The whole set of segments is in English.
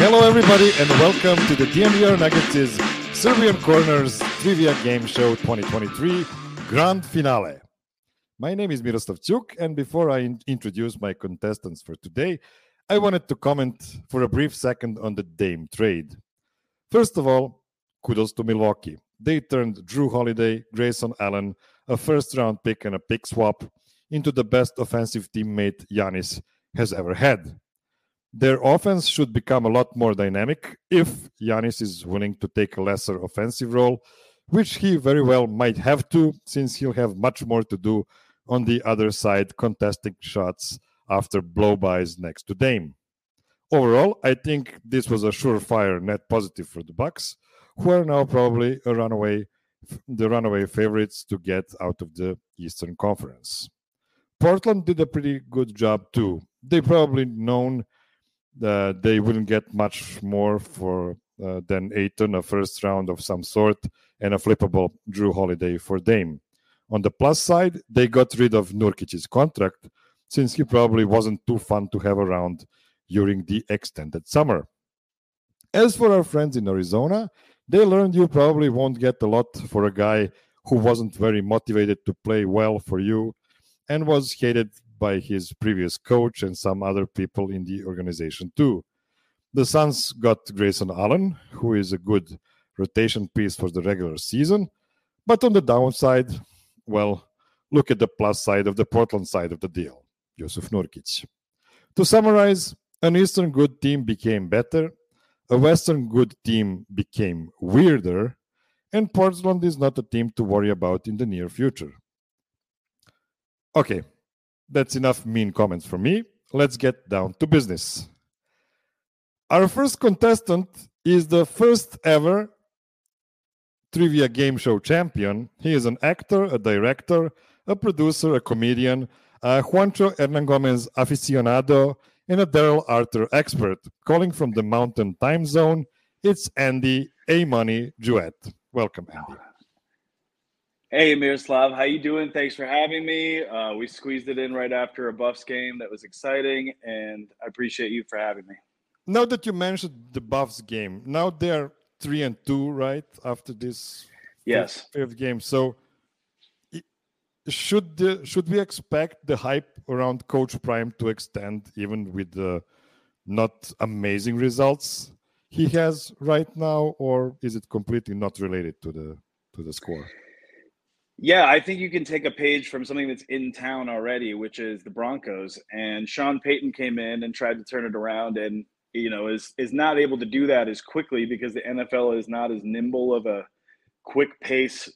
Hello, everybody, and welcome to the DNVR Nuggets' Serbian Corners Trivia Game Show 2023 Grand Finale. My name is Miroslav Chuk, and before I in- introduce my contestants for today, I wanted to comment for a brief second on the Dame trade. First of all, kudos to Milwaukee. They turned Jrue Holiday, Grayson Allen, a first round pick, and a pick swap into the best offensive teammate Giannis has ever had. Their offense should become a lot more dynamic if Giannis is willing to take a lesser offensive role, which he very well might have to, since he'll have much more to do on the other side, contesting shots after blow-bys next to Dame. Overall, I think this was a surefire net positive for the Bucks, who are now probably a runaway, the runaway favorites to get out of the Eastern Conference. Portland did a pretty good job too. They probably known that they wouldn't get much more for uh, than Ayton, a first round of some sort, and a flippable Jrue Holiday for Dame. On the plus side, they got rid of Nurkic's contract since he probably wasn't too fun to have around during the extended summer. As for our friends in Arizona, they learned you probably won't get a lot for a guy who wasn't very motivated to play well for you and was hated by his previous coach and some other people in the organization too. The Suns got Grayson Allen, who is a good rotation piece for the regular season, but on the downside, well, look at the plus side of the Portland side of the deal, Jusuf Nurkic. To summarize, an Eastern good team became better, a Western good team became weirder, and Portland is not a team to worry about in the near future. Okay, that's enough mean comments from me. Let's get down to business. Our first contestant is the first ever trivia game show champion. He is an actor, a director, a producer, a comedian, a Juancho Hernangomez aficionado, and a Darrell Arthur expert. Calling from the mountain time zone, it's Andy A Money Juett. Welcome, Andy. Hey Miroslav, how you doing? Thanks for having me. Uh, we squeezed it in right after a Buffs game that was exciting, and I appreciate you for having me. Now that you mentioned the Buffs game, now they're three and two, right? After this yes fifth, fifth game, so should the, should we expect the hype around Coach Prime to extend even with the not amazing results he has right now, or is it completely not related to the to the score? Yeah, I think you can take a page from something that's in town already, which is the Broncos. And Sean Payton came in and tried to turn it around, and you know is is not able to do that as quickly because the NFL is not as nimble of a quick pace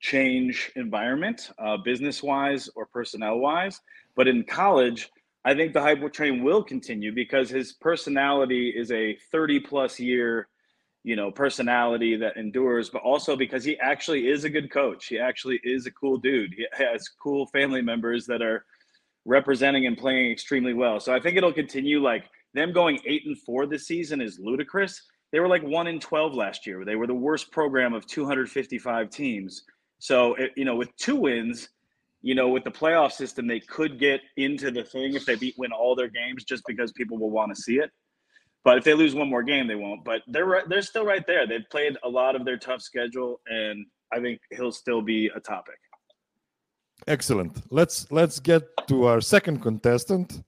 change environment, uh, business wise or personnel wise. But in college, I think the hype train will continue because his personality is a 30 plus year you know personality that endures but also because he actually is a good coach. He actually is a cool dude. He has cool family members that are representing and playing extremely well. So i think it'll continue like them going 8 and 4 this season is ludicrous. They were like 1 in 12 last year. They were the worst program of 255 teams. So it, you know with two wins you know with the playoff system they could get into the thing if they beat win all their games just because people will want to see it but if they lose one more game, they won't. But they're they're still right there. They've played a lot of their tough schedule, and I think he'll still be a topic. Excellent. Let's let's get to our second contestant.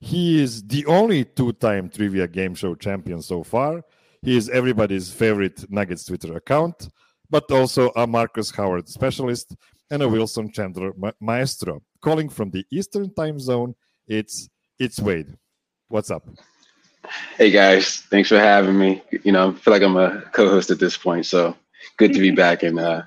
He is the only two-time trivia game show champion so far. He is everybody's favorite Nuggets Twitter account, but also a Marcus Howard specialist and a Wilson Chandler ma- maestro. Calling from the Eastern Time Zone, it's it's Wade. What's up? Hey guys, thanks for having me. You know, I feel like I'm a co-host at this point, so good to be back and uh,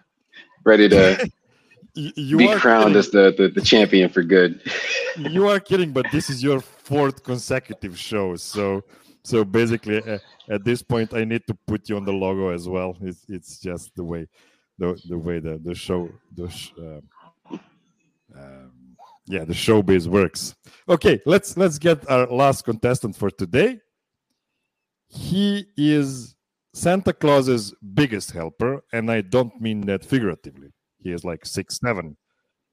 ready to you be crowned kidding. as the, the, the champion for good. you are kidding, but this is your fourth consecutive show. So so basically, uh, at this point, I need to put you on the logo as well. It's it's just the way the the way the the show the sh, uh, um, yeah the showbiz works. Okay, let's let's get our last contestant for today. He is Santa Claus's biggest helper, and I don't mean that figuratively. He is like six seven.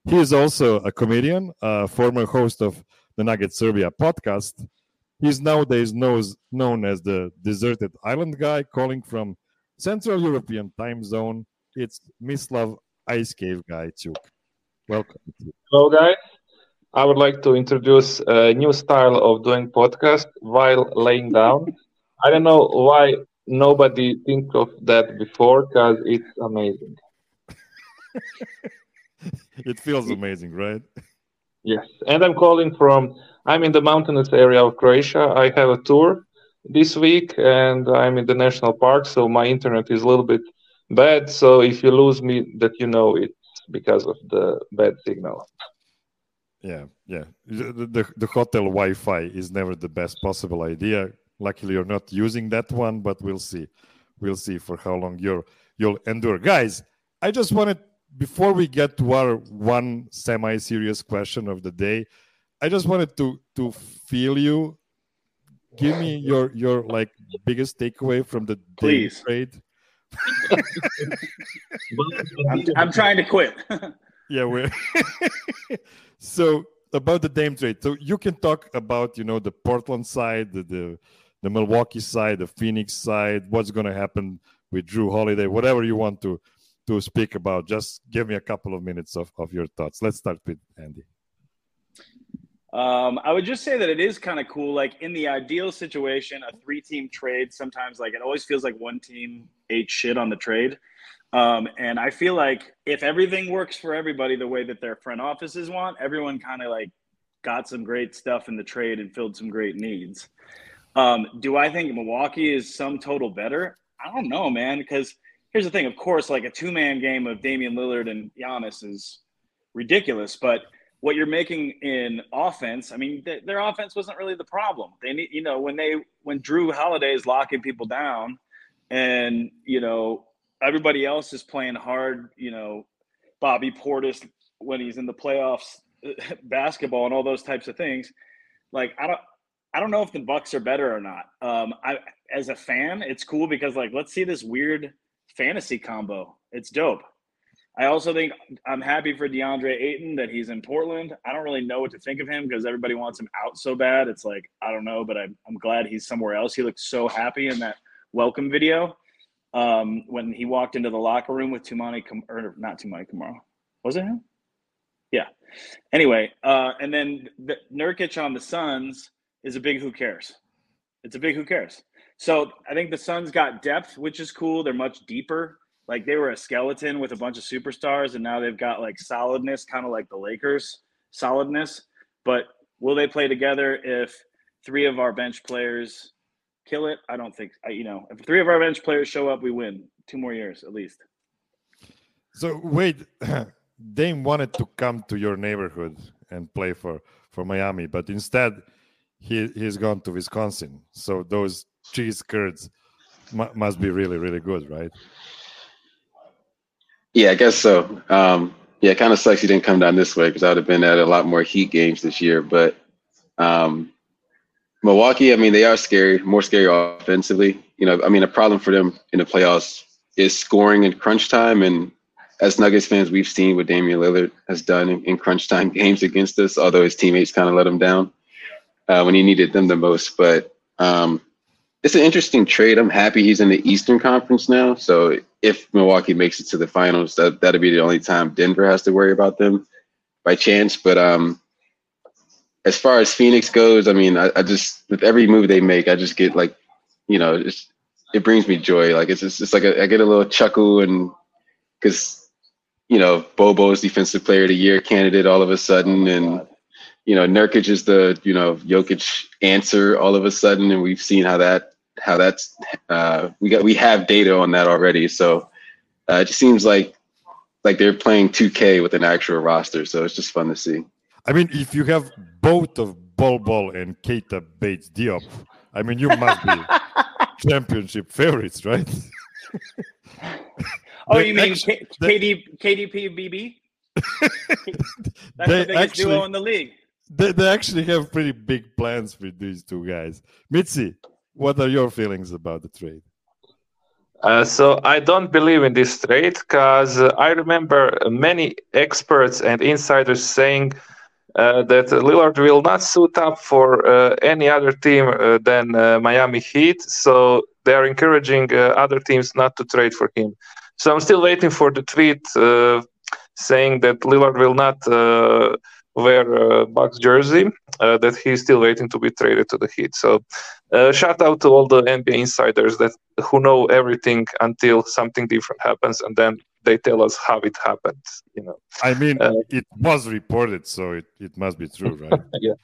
He is also a comedian, a former host of the Nugget Serbia podcast. He's nowadays knows, known as the deserted island guy, calling from Central European time zone. It's Mislav Ice Cave Guy Chuk. Welcome. Hello, guys. I would like to introduce a new style of doing podcast while laying down. I don't know why nobody think of that before because it's amazing. it feels amazing, right? Yes, and I'm calling from. I'm in the mountainous area of Croatia. I have a tour this week, and I'm in the national park, so my internet is a little bit bad. So if you lose me, that you know it's because of the bad signal. Yeah, yeah. The, the, the hotel Wi-Fi is never the best possible idea. Luckily, you're not using that one, but we'll see. We'll see for how long you're you'll endure, guys. I just wanted before we get to our one semi-serious question of the day, I just wanted to to feel you. Give me your your like biggest takeaway from the Please. day trade. I'm, I'm trying to quit. yeah, we're so about the Dame trade. So you can talk about you know the Portland side, the the, the Milwaukee side, the Phoenix side, what's going to happen with Jrue Holiday, whatever you want to to speak about. Just give me a couple of minutes of, of your thoughts. Let's start with Andy. Um, I would just say that it is kind of cool. Like in the ideal situation, a three team trade, sometimes like it always feels like one team ate shit on the trade. Um, and I feel like if everything works for everybody the way that their front offices want, everyone kind of like got some great stuff in the trade and filled some great needs. Um, do I think Milwaukee is some total better? I don't know, man, because here's the thing. Of course, like a two man game of Damian Lillard and Giannis is ridiculous, but what you're making in offense, I mean, th- their offense wasn't really the problem. They need, you know, when they when Jrue Holiday is locking people down, and you know everybody else is playing hard, you know, Bobby Portis when he's in the playoffs, basketball and all those types of things. Like I don't, I don't know if the Bucks are better or not. Um, I as a fan, it's cool because like let's see this weird fantasy combo. It's dope. I also think I'm happy for DeAndre Ayton that he's in Portland. I don't really know what to think of him because everybody wants him out so bad. It's like, I don't know, but I'm, I'm glad he's somewhere else. He looked so happy in that welcome video um, when he walked into the locker room with Toumani, or not Toumani Camara. Was it him? Yeah. Anyway, uh, and then the, Nurkic on the Suns is a big who cares. It's a big who cares. So I think the Suns got depth, which is cool. They're much deeper. Like they were a skeleton with a bunch of superstars, and now they've got like solidness, kind of like the Lakers solidness. But will they play together if three of our bench players kill it? I don't think. You know, if three of our bench players show up, we win two more years at least. So wait, Dame wanted to come to your neighborhood and play for for Miami, but instead he he's gone to Wisconsin. So those cheese curds must be really really good, right? Yeah, I guess so. Um, yeah, kind of sucks he didn't come down this way because I would have been at a lot more Heat games this year. But um, Milwaukee, I mean, they are scary, more scary offensively. You know, I mean, a problem for them in the playoffs is scoring in crunch time. And as Nuggets fans, we've seen what Damian Lillard has done in, in crunch time games against us, although his teammates kind of let him down uh, when he needed them the most. But um, it's an interesting trade. I'm happy he's in the Eastern Conference now. So if Milwaukee makes it to the finals, that that'll be the only time Denver has to worry about them. by chance. But um, as far as Phoenix goes, I mean, I, I just with every move they make, I just get like, you know, it brings me joy. Like it's just it's like a, I get a little chuckle and because you know Bobo's defensive player of the year candidate all of a sudden, and you know Nurkic is the you know Jokic answer all of a sudden, and we've seen how that how that's uh, we got we have data on that already. So uh, it just seems like like they're playing 2K with an actual roster. So it's just fun to see. I mean, if you have both of Bol Bol and Keita Bates Diop, I mean, you must be championship favorites, right? oh, you mean K- KD, KDP BB? That's the biggest actually, duo in the league. They, they actually have pretty big plans with these two guys. Mitzi, what are your feelings about the trade? Uh, so I don't believe in this trade because uh, I remember many experts and insiders saying uh, that Lillard will not suit up for uh, any other team uh, than uh, Miami Heat. So they are encouraging other teams not to trade for him. So I'm still waiting for the tweet saying that Lillard will not wear a Bucks jersey, uh, that he's still waiting to be traded to the Heat. So, uh, shout out to all the NBA insiders that who know everything until something different happens, and then they tell us how it happened. You know. I mean, uh, it was reported, so it, it must be true, right? yeah.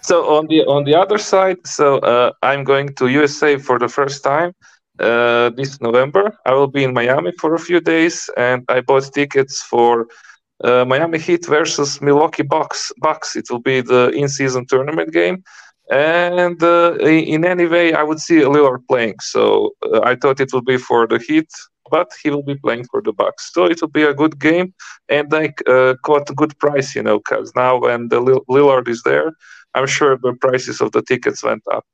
So on the on the other side, so uh, I'm going to USA for the first time. Uh, this November, I will be in Miami for a few days, and I bought tickets for uh, Miami Heat versus Milwaukee Bucks. Bucks. It will be the in-season tournament game, and uh, in any way, I would see Lillard playing. So uh, I thought it would be for the Heat, but he will be playing for the Bucks. So it will be a good game, and I uh, caught a good price, you know, because now when the Lillard is there, I'm sure the prices of the tickets went up.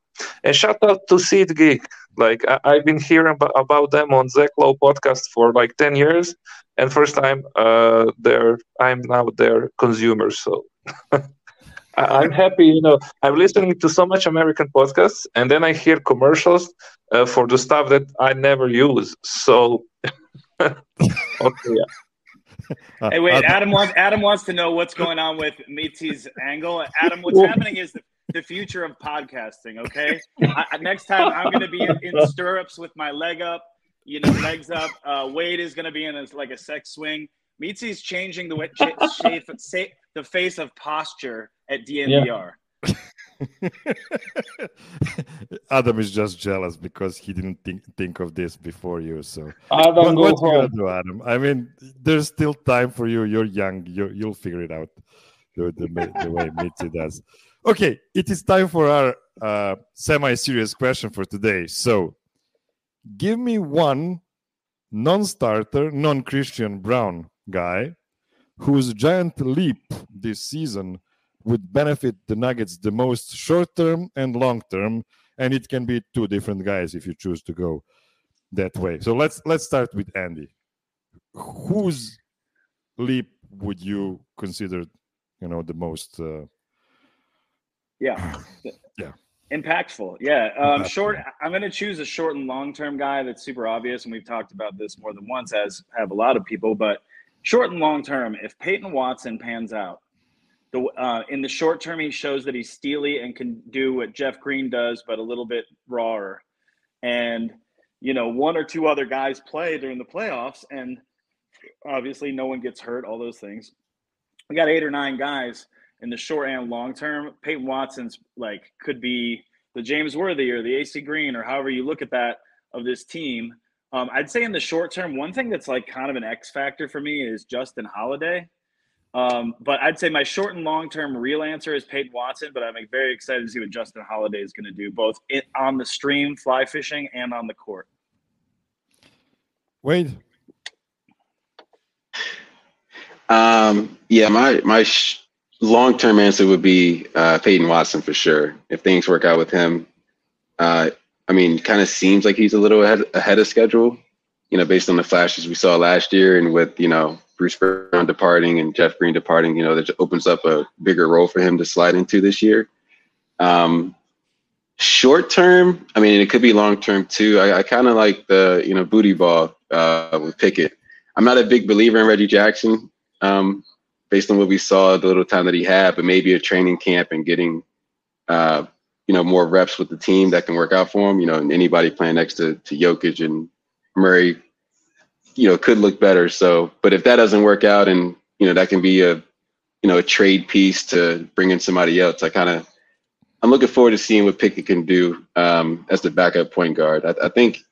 And shout out to SeatGeek. Like I, have been hearing about, about them on Zach Lowe podcast for like ten years, and first time uh, there, I'm now their consumer. So I'm happy. You know, I'm listening to so much American podcasts, and then I hear commercials uh, for the stuff that I never use. So okay, yeah. Hey, wait. Adam wants Adam wants to know what's going on with Mitzi's angle. Adam, what's happening is the, the future of podcasting. Okay, I, next time I'm going to be in, in, stirrups with my leg up, you know, legs up. Uh, Wade is going to be in a, like a sex swing. Mitzi's changing the way, shape, shape, the face of posture at DNVR. Yeah. Adam is just jealous because he didn't think think of this before you. So Adam, what, go gonna do, Adam? I mean, there's still time for you. You're young. you will figure it out the, the, the way Mitzi does. Okay, it is time for our uh, semi-serious question for today. So, give me one non-starter, non-Christian Brown guy whose giant leap this season would benefit the Nuggets the most short term and long term, and it can be two different guys if you choose to go that way. So let's let's start with Andy. Whose leap would you consider, you know, the most? Uh, yeah, yeah, impactful. Yeah, um, short. I'm going to choose a short and long term guy that's super obvious, and we've talked about this more than once, as have a lot of people. But short and long term, if Peyton Watson pans out, the uh, in the short term, he shows that he's steely and can do what Jeff Green does, but a little bit rawer. And you know, one or two other guys play during the playoffs, and obviously no one gets hurt. All those things. We got eight or nine guys in the short and long term. Peyton Watson's like could be the James Worthy or the AC Green or however you look at that of this team. Um, I'd say in the short term, one thing that's like kind of an X factor for me is Justin Holiday. Um, but I'd say my short and long term real answer is Peyton Watson, but I'm very excited to see what Justin Holiday is going to do, both on the stream, fly fishing, and on the court. Wade. Um, yeah, my my sh- long term answer would be uh, Peyton Watson for sure. If things work out with him, uh, I mean, kind of seems like he's a little ahead, ahead of schedule. You know, based on the flashes we saw last year, and with you know Bruce Brown departing and Jeff Green departing, you know, that opens up a bigger role for him to slide into this year. Um, short term, I mean, it could be long term too. I, I kind of like the, you know, booty ball uh, with Pickett. I'm not a big believer in Reggie Jackson um, based on what we saw the little time that he had, but maybe a training camp and getting, uh, you know, more reps with the team that can work out for him. You know, and anybody playing next to to Jokic and Murray, you know, could look better. So, but if that doesn't work out, and you know, that can be a, you know, a trade piece to bring in somebody else. I kind of, I'm looking forward to seeing what Pickett can do um, as the backup point guard. I, I think,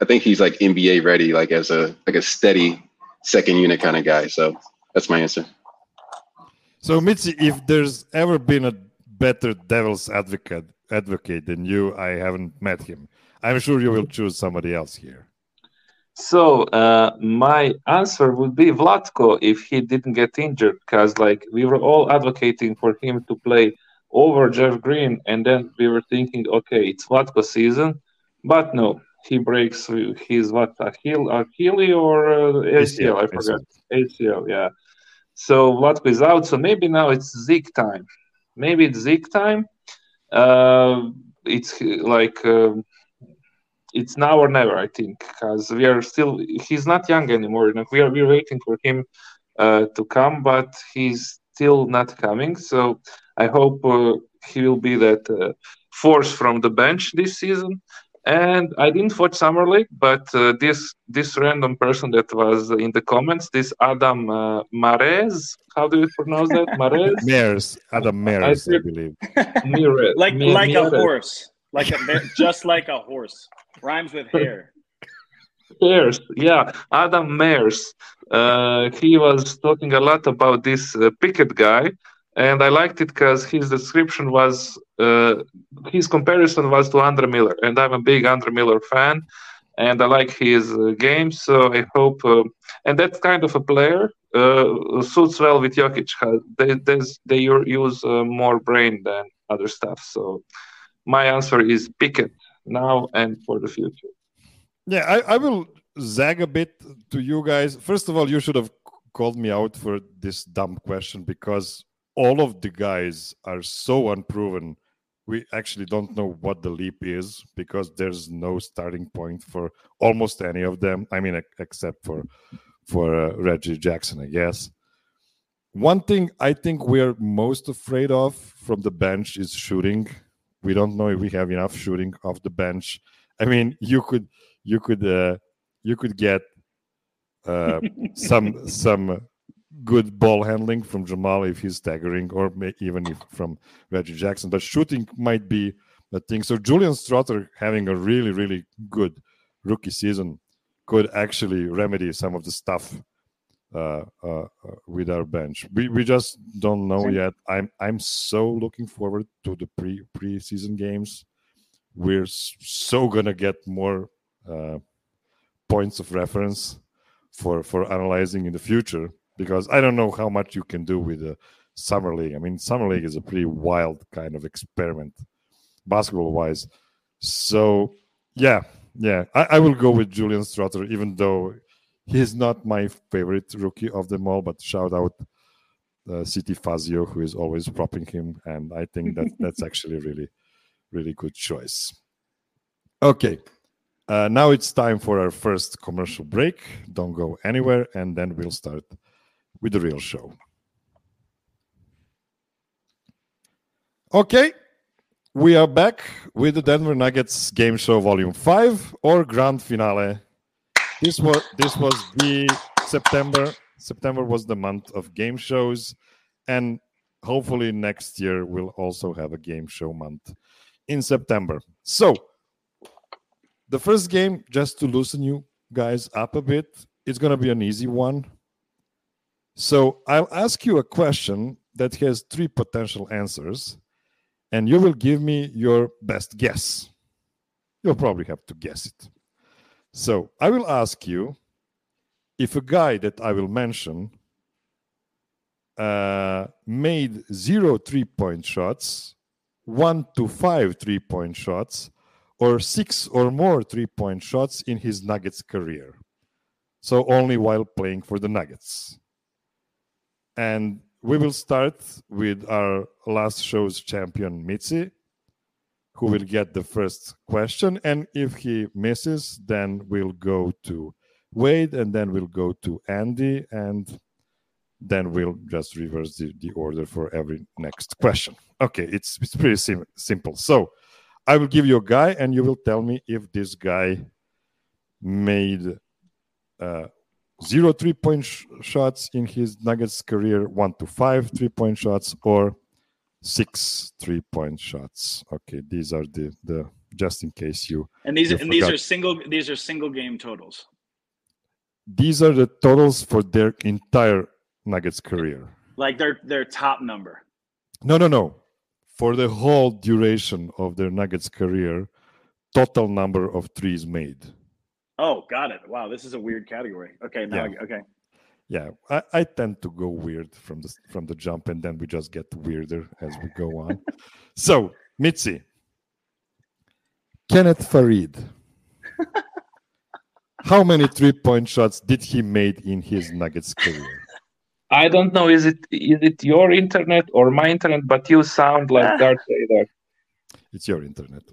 I think he's like NBA ready, like as a like a steady second unit kind of guy. So that's my answer. So Mitzi, if there's ever been a better devil's advocate advocate than you, I haven't met him. I'm sure you will choose somebody else here. So uh, my answer would be Vlatko if he didn't get injured, because like we were all advocating for him to play over Jeff Green, and then we were thinking, okay, it's Vlatko season, but no, he breaks his what Achille, Achille or uh, ACL, I forgot ACL, yeah. So Vlatko is out, so maybe now it's Zeke time. Maybe it's Zeke time. Uh, it's like. Uh, it's now or never, I think, because we are still. He's not young anymore. Like we are, we're waiting for him uh, to come, but he's still not coming. So I hope uh, he will be that uh, force from the bench this season. And I didn't watch summer league, but uh, this this random person that was in the comments, this Adam uh, Mares, how do you pronounce that? Mares. Mares. Adam Mares, I, I believe. Mares. Like like a horse, like a just like a horse. Rhymes with hair. Hairs, yeah. Adam Mares. Uh, he was talking a lot about this uh, Pickett guy, and I liked it because his description was uh, his comparison was to Andre Miller, and I'm a big Andre Miller fan, and I like his uh, game. So I hope, uh, and that kind of a player uh, suits well with Jokic. They they use uh, more brain than other stuff. So my answer is Pickett now and for the future. Yeah, I, I will zag a bit to you guys. First of all, you should have called me out for this dumb question because all of the guys are so unproven. We actually don't know what the leap is because there's no starting point for almost any of them. I mean, except for for uh, Reggie Jackson, I guess. One thing I think we're most afraid of from the bench is shooting we don't know if we have enough shooting off the bench. I mean, you could you could uh, you could get uh, some some good ball handling from Jamal if he's staggering, or even if from Reggie Jackson. But shooting might be a thing. So Julian Strawther having a really really good rookie season could actually remedy some of the stuff uh, uh, uh, with our bench. We we just don't know yet. I'm I'm so looking forward to the pre preseason games. We're so gonna get more uh, points of reference for for analyzing in the future because I don't know how much you can do with the summer league. I mean, summer league is a pretty wild kind of experiment, basketball wise. So yeah, yeah, I, I will go with Julian Strawther, even though he's not my favorite rookie of them all, but shout out uh, City Fazio, who is always propping him, and I think that that's actually really, really good choice. Okay, uh, now it's time for our first commercial break. Don't go anywhere, and then we'll start with the real show. Okay, we are back with the Denver Nuggets Game Show Volume 5 or Grand Finale this was this was the September. September was the month of game shows, and hopefully next year we'll also have a game show month in September. So the first game, just to loosen you guys up a bit, it's gonna be an easy one. So I'll ask you a question that has three potential answers, and you will give me your best guess. You'll probably have to guess it. So I will ask you if a guy that I will mention uh, made zero three point shots, one to five three point shots, or six or more three point shots in his Nuggets career. So only while playing for the Nuggets. And we will start with our last show's champion, Mitzi who will get the first question. And if he misses, then we'll go to Wade and then we'll go to Andy. And then we'll just reverse the, the order for every next question. Okay, it's it's pretty sim- simple. So I will give you a guy, and you will tell me if this guy made uh, zero three point sh- shots in his Nuggets career, one to five three point shots, or six three point shots. Okay, these are the the just in case you And these You and these are single these are single game totals. these are the totals for their entire Nuggets career. Like their their top number. No, no, no. For the whole duration of their Nuggets career, total number of threes made. Oh, got it. Wow, this is a weird category. Okay, now Yeah. I, okay. Yeah, I, I tend to go weird from the from the jump, and then we just get weirder as we go on. so, Mitzi, Kenneth Faried. How many three point shots did he made in his Nuggets career? I don't know. Is it is it your internet or my internet? But you sound like ah. Darth Vader. It's your internet.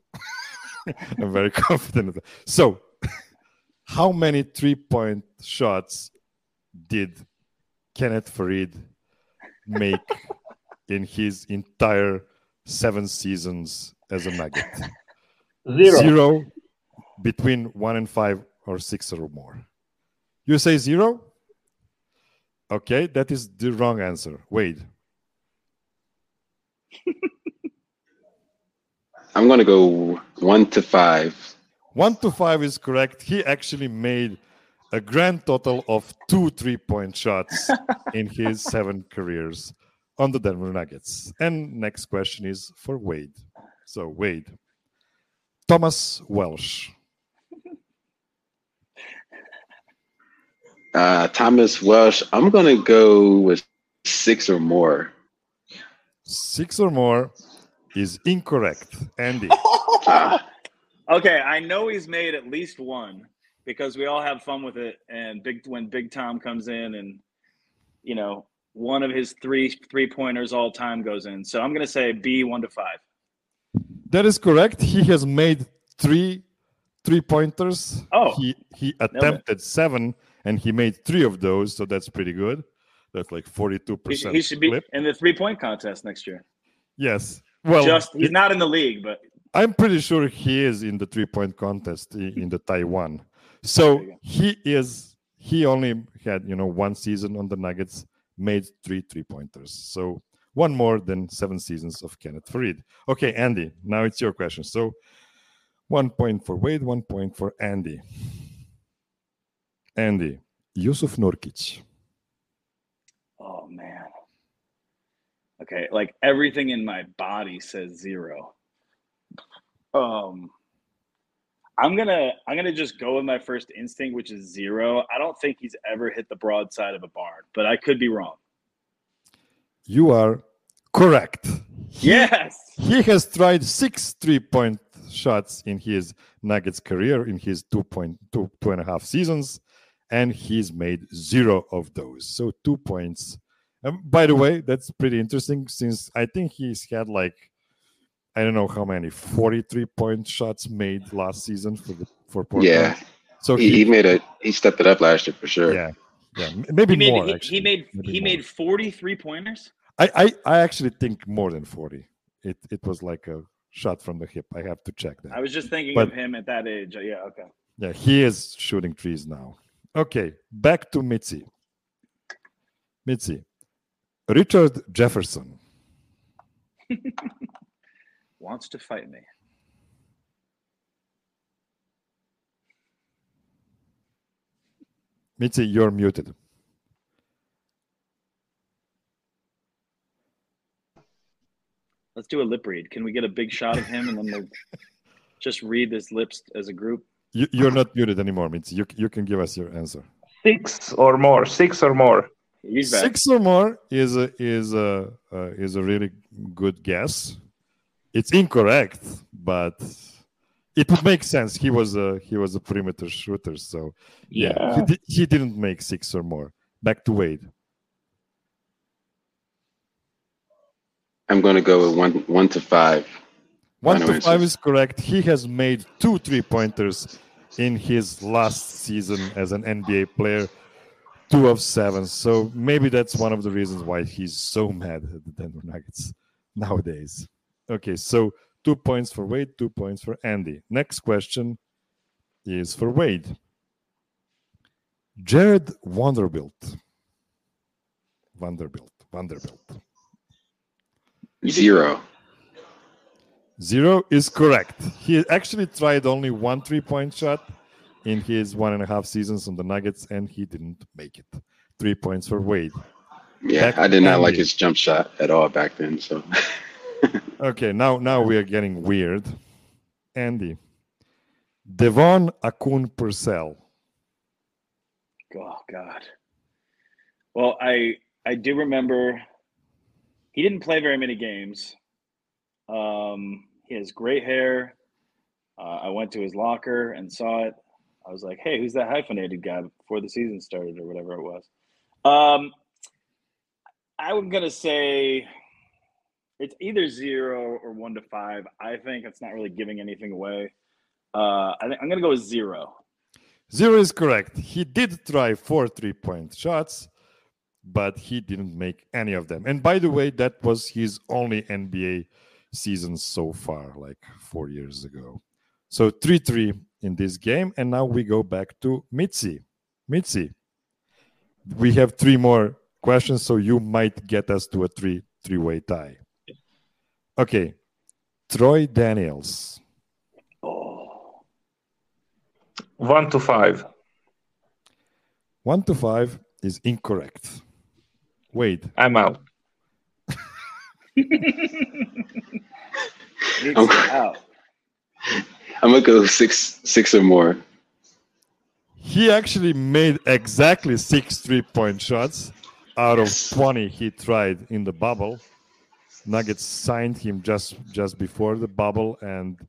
I'm very confident. So, how many three point shots did Kenneth Faried make in his entire seven seasons as a Nugget? Zero. Zero, between one and five, or six or more. You say zero? Okay, that is the wrong answer. Wade. I'm going to go one to five. One to five is correct. He actually made a grand total of two three point shots in his seven careers on the Denver Nuggets. And next question is for Wade. So, Wade, Thomas Welsh. Uh, Thomas Welsh, I'm going to go with six or more. Six or more is incorrect. Andy. Ah, Okay, I know he's made at least one because we all have fun with it. And big when Big Tom comes in and you know one of his three three pointers all time goes in. So I'm gonna say B one to five. That is correct. He has made three three pointers. Oh, he he attempted seven and he made three of those, so that's pretty good. That's like forty two percent. he should be in the three point contest next year. Yes. Well, Just he's it- not in the league, but I'm pretty sure he is in the three-point contest i- in the Taiwan. So he is. He only had you know one season on the Nuggets, made three three-pointers. So one more than seven seasons of Kenneth Faried. Okay, Andy. Now it's your question. So one point for Wade, one point for Andy. Andy, Jusuf Nurkic. oh man. Okay, like everything in my body says zero. Um I'm gonna I'm gonna just go with my first instinct, which is zero. I don't think he's ever hit the broadside of a barn, but I could be wrong. You are correct. He- Yes. He has tried six three-point shots in his Nuggets career in his two point two two and a half seasons, and he's made zero of those. So two points. Um, by the way, that's pretty interesting since I think he's had like I don't know how many forty-three point shots made last season for the for Portland. yeah, So he, he made a he stepped it up last year for sure. yeah yeah maybe He made more he, actually. he made Maybe he more. made 43 pointers. I, I I actually think more than forty. It it was like a shot from the hip. I have to check that. I was just thinking But- of him at that age. Uh, yeah, okay. Yeah, he is shooting trees now. Okay, back to Mitzi. Mitzi, Richard Jefferson. Wants to fight me. Mitzi, you're muted. Let's do a lip read. Can we get a big shot of him and then we'll just read his lips as a group? You, you're not muted anymore, Mitzi. You, you can give us your answer. Six or more. Six or more. He's back. Six or more is a, is a uh, is a really good guess. It's incorrect, but it would make sense. He was a he was a perimeter shooter, so yeah, Yeah. He, di- he didn't make six or more. Back to Wade. I'm going to go with one one to five. One to five is correct. He has made two three pointers in his last season as an NBA player. two of seven. So maybe that's one of the reasons why he's so mad at the Denver Nuggets nowadays. Okay, so two points for Wade, two points for Andy. Next question is for Wade. Jarred Vanderbilt. Vanderbilt. Vanderbilt. Zero. Zero is correct. He actually tried only one three point shot in his one and a half seasons on the Nuggets, and he didn't make it. Three points for Wade. Yeah, Back I did not Andy. like his jump shot at all back then. So Okay, now now we are getting weird. Andy. DeVaughn Akoon Purcell. Oh God. Well, I I do remember he didn't play very many games. Um, he has great hair. Uh, I went to his locker and saw it. I was like, "Hey, who's that hyphenated guy?" Before the season started, or whatever it was. Um, I'm gonna say it's either zero or one to five. I think it's not really giving anything away. Uh, I think I'm gonna go with zero. Zero is correct. He did try four three point shots, but he didn't make any of them. And by the way, that was his only NBA season so far, like four years ago. So 3 3 in this game. And now we go back to Mitzi. Mitzi, we have three more questions, so you might get us to a three three way tie. Okay. Troy Daniels. Oh, One to five. One to five is incorrect. Wait, I'm out. it's Okay. out. I'm gonna go six six or more. he actually made exactly six three point shots out of 20 he tried in the bubble. Nuggets signed him just just before the bubble, and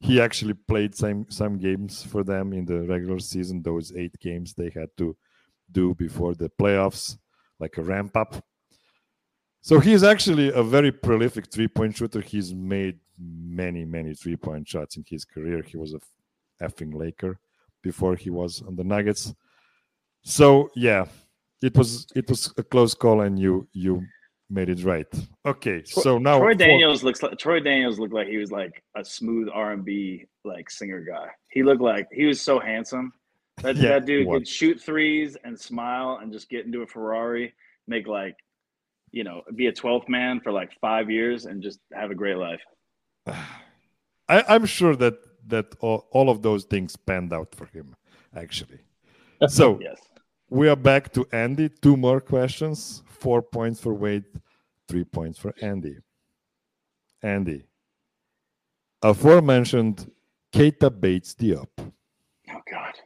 he actually played some some games for them in the regular season. Those eight games they had to do before the playoffs, like a ramp up. So he's actually a very prolific three point shooter. He's made many many three point shots in his career. He was a effing Laker before he was on the Nuggets. So yeah, it was it was a close call, and you you made it right. Okay, so now Troy for- Daniels looks like Troy Daniels looked like he was like a smooth R and B like singer guy. He looked like he was so handsome. That, Yeah, that dude was. could shoot threes and smile and just get into a Ferrari, make like, you know, be a 12th man for like five years and just have a great life. I, I'm sure that that all, all of those things panned out for him, actually. So Yes. We are back to Andy. Two more questions. Four points for Wade, three points for Andy. Andy, aforementioned Keita Bates Diop. Oh God.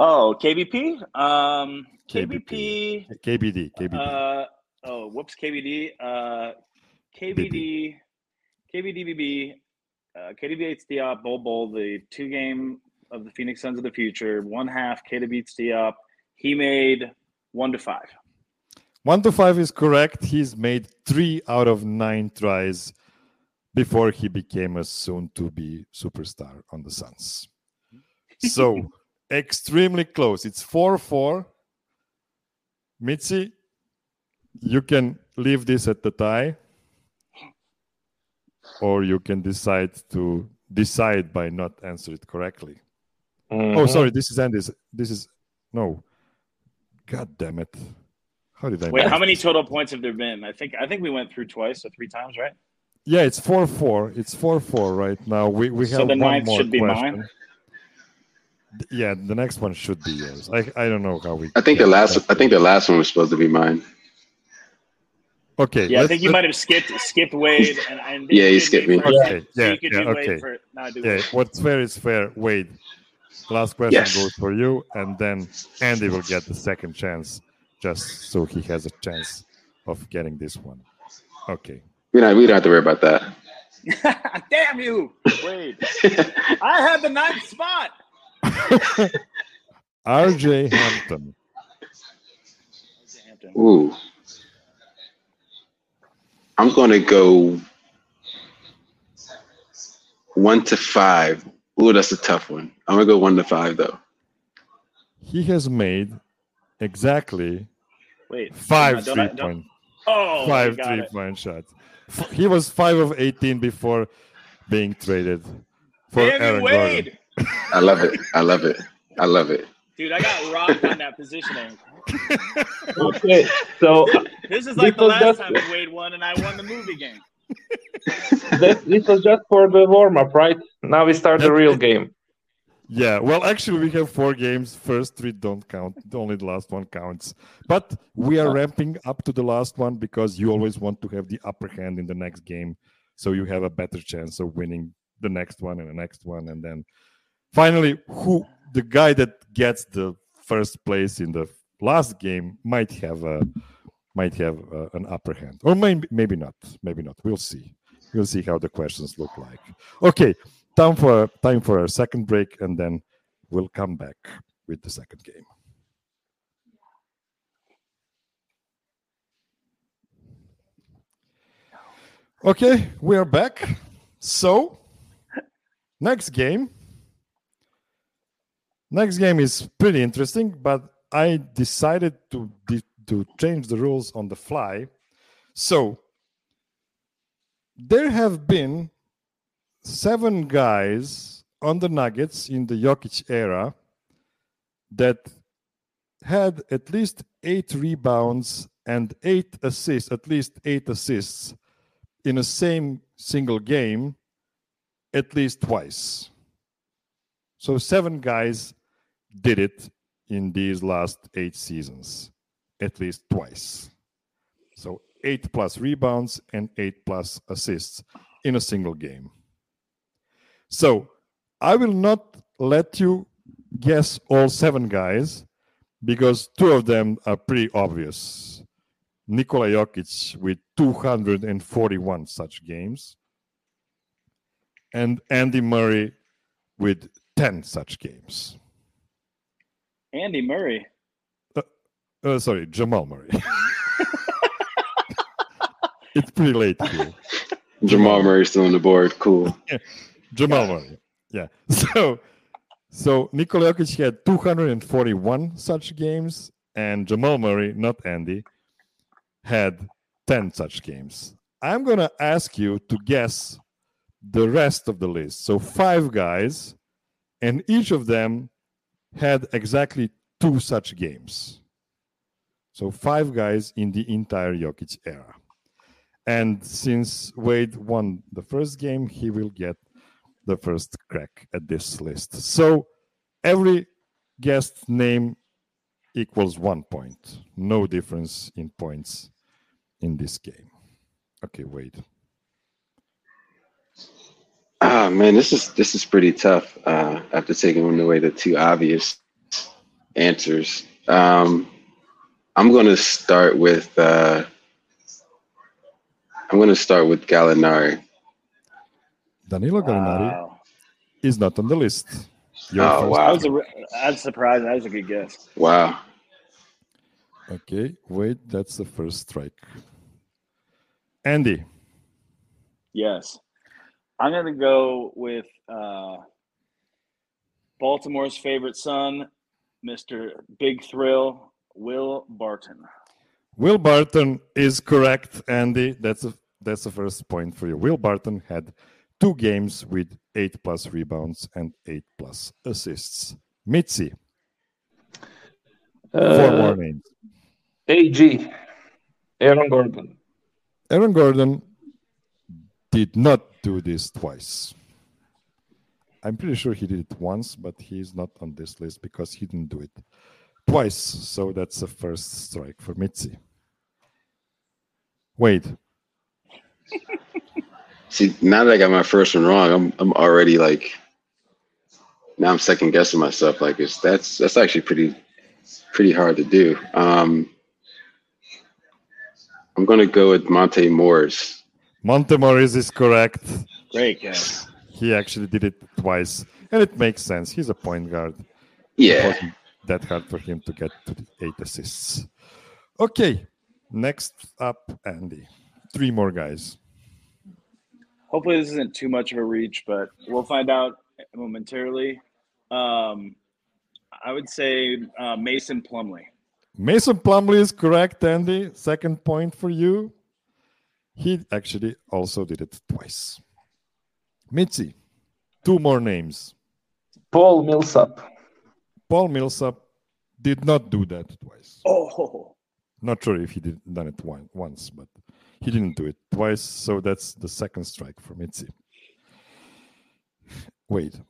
Oh, KBP. Um, KBP. KBD, KBD. Uh, oh, whoops, KBD. Uh, KBD, KBDBB, uh, KD beats Diop, Bol Bol, the two game of the Phoenix Suns of the future. One half, KD beats D up. He made one to five. One to five is correct. He's made three out of nine tries before he became a soon to be superstar on the Suns. So extremely close. It's 4 4. Mitzi, you can leave this at the tie, or you can decide to decide by not answer it correctly. Oh, Mhm. sorry, this is Andy's. This is no. God damn it! How did I? Wait, miss how many total points have there been? I think I think we went through twice, or three times, right? Yeah, it's four four. It's four four right now. We we So have the one more should be question. mine? Yeah, the next one should be yours. I I don't know how we. I think the last that. I think the last one was supposed to be mine. Okay. Yeah, I think you might have skipped skipped Wade and, and Yeah, you skipped me. first, Okay, so yeah, you could yeah, do Wade okay. for no, do Yeah, Wade. what's fair is fair. Wade, last question Yes. goes for you, and then Andy will get the second chance, just so he has a chance of getting this one. Okay. We don't we don't have to worry about that. Damn you, Wade! I had the ninth spot. RJ Hampton. Ooh. I'm gonna go one to five. Ooh, that's a tough one. I'm gonna go one to five though. he has made exactly Wait. five don't three I- don't- point Oh, five got three it. point shots. He was five of eighteen before being traded for Damn you, Aaron Gordon. I love it. I love it. I love it. Dude, I got rocked on that positioning. Okay, so This is like the Because last that's- time Wade won and I won the movie game. that, this was just for the warm up, right? Now we start the real game. Yeah, well, actually, we have four games. First three don't count. Only the last one counts. But we are oh. ramping up to the last one because you always want to have the upper hand in the next game, so you have a better chance of winning the next one and the next one, and then finally, who the guy that gets the first place in the last game might have a might have uh an upper hand, or maybe maybe not. Maybe not. We'll see. We'll see how the questions look like. Okay, time for time for our second break, and then we'll come back with the second game. Okay, we are back. So, next game. Next game is pretty interesting, but I decided to di- to change the rules on the fly. So, there have been seven guys on the Nuggets in the Jokic era that had at least eight rebounds and eight assists, at least eight assists in a same single game at least twice. So seven guys did it in these last eight seasons, at least twice. So eight plus rebounds and eight plus assists in a single game. So I will not let you guess all seven guys because two of them are pretty obvious. Nikola Jokic with 241 such games, and Andy Murray with 10 such games. Andy Murray. Uh, sorry, Jamal Murray. it's pretty late here. Jamal Murray still on the board. Cool. Jamal Murray. Yeah. So so Nikola Jokic had 241 such games, and Jamal Murray, not Andy, had 10 such games. I'm gonna ask you to guess the rest of the list. So five guys, and each of them had exactly two such games. So five guys in the entire Jokic era. And since Wade won the first game, he will get the first crack at this list. So every guest name equals one point. No difference in points in this game. Okay, Wade. Ah man, this is this is pretty tough. Uh, after taking away the two obvious answers, um, I'm going to start with uh, I'm going to start with Gallinari. Danilo Gallinari Wow. is not on the list. Your Oh, wow. That was a. re- That's. That was a good guess. Wow. Okay, wait. that's the first strike. Andy, Yes. I'm going to go with uh, Baltimore's favorite son, Mr. Big Thrill, Will Barton. Will Barton is correct, Andy. That's a, that's the first point for you. Will Barton had two games with eight plus rebounds and eight plus assists. Mitzi, four Uh, more names. AG, Aaron Gordon. Aaron Gordon did not do this twice. I'm pretty sure he did it once, but he's not on this list because he didn't do it twice. So that's the first strike for Mitzi. Wait. See, now that I got my first one wrong, I'm I'm already like now I'm second guessing myself. Like it's that's that's actually pretty pretty hard to do. Um, I'm gonna go with Monte Morris. Monte Morris is correct. Great guess. He actually did it twice, and it makes sense. He's a point guard. Yeah, wasn't that hard for him to get to the eight assists. Okay, next up, Andy. Three more guys. Hopefully, this isn't too much of a reach, but we'll find out momentarily. Um, I would say uh, Mason Plumlee. Mason Plumlee is correct, Andy. Second point for you. He actually also did it twice. Mitzi, two more names. Paul Millsap. Paul Millsap did not do that twice. Oh, Not sure if he did done it one, once, but he didn't do it twice. So that's the second strike for Mitzi. Wait,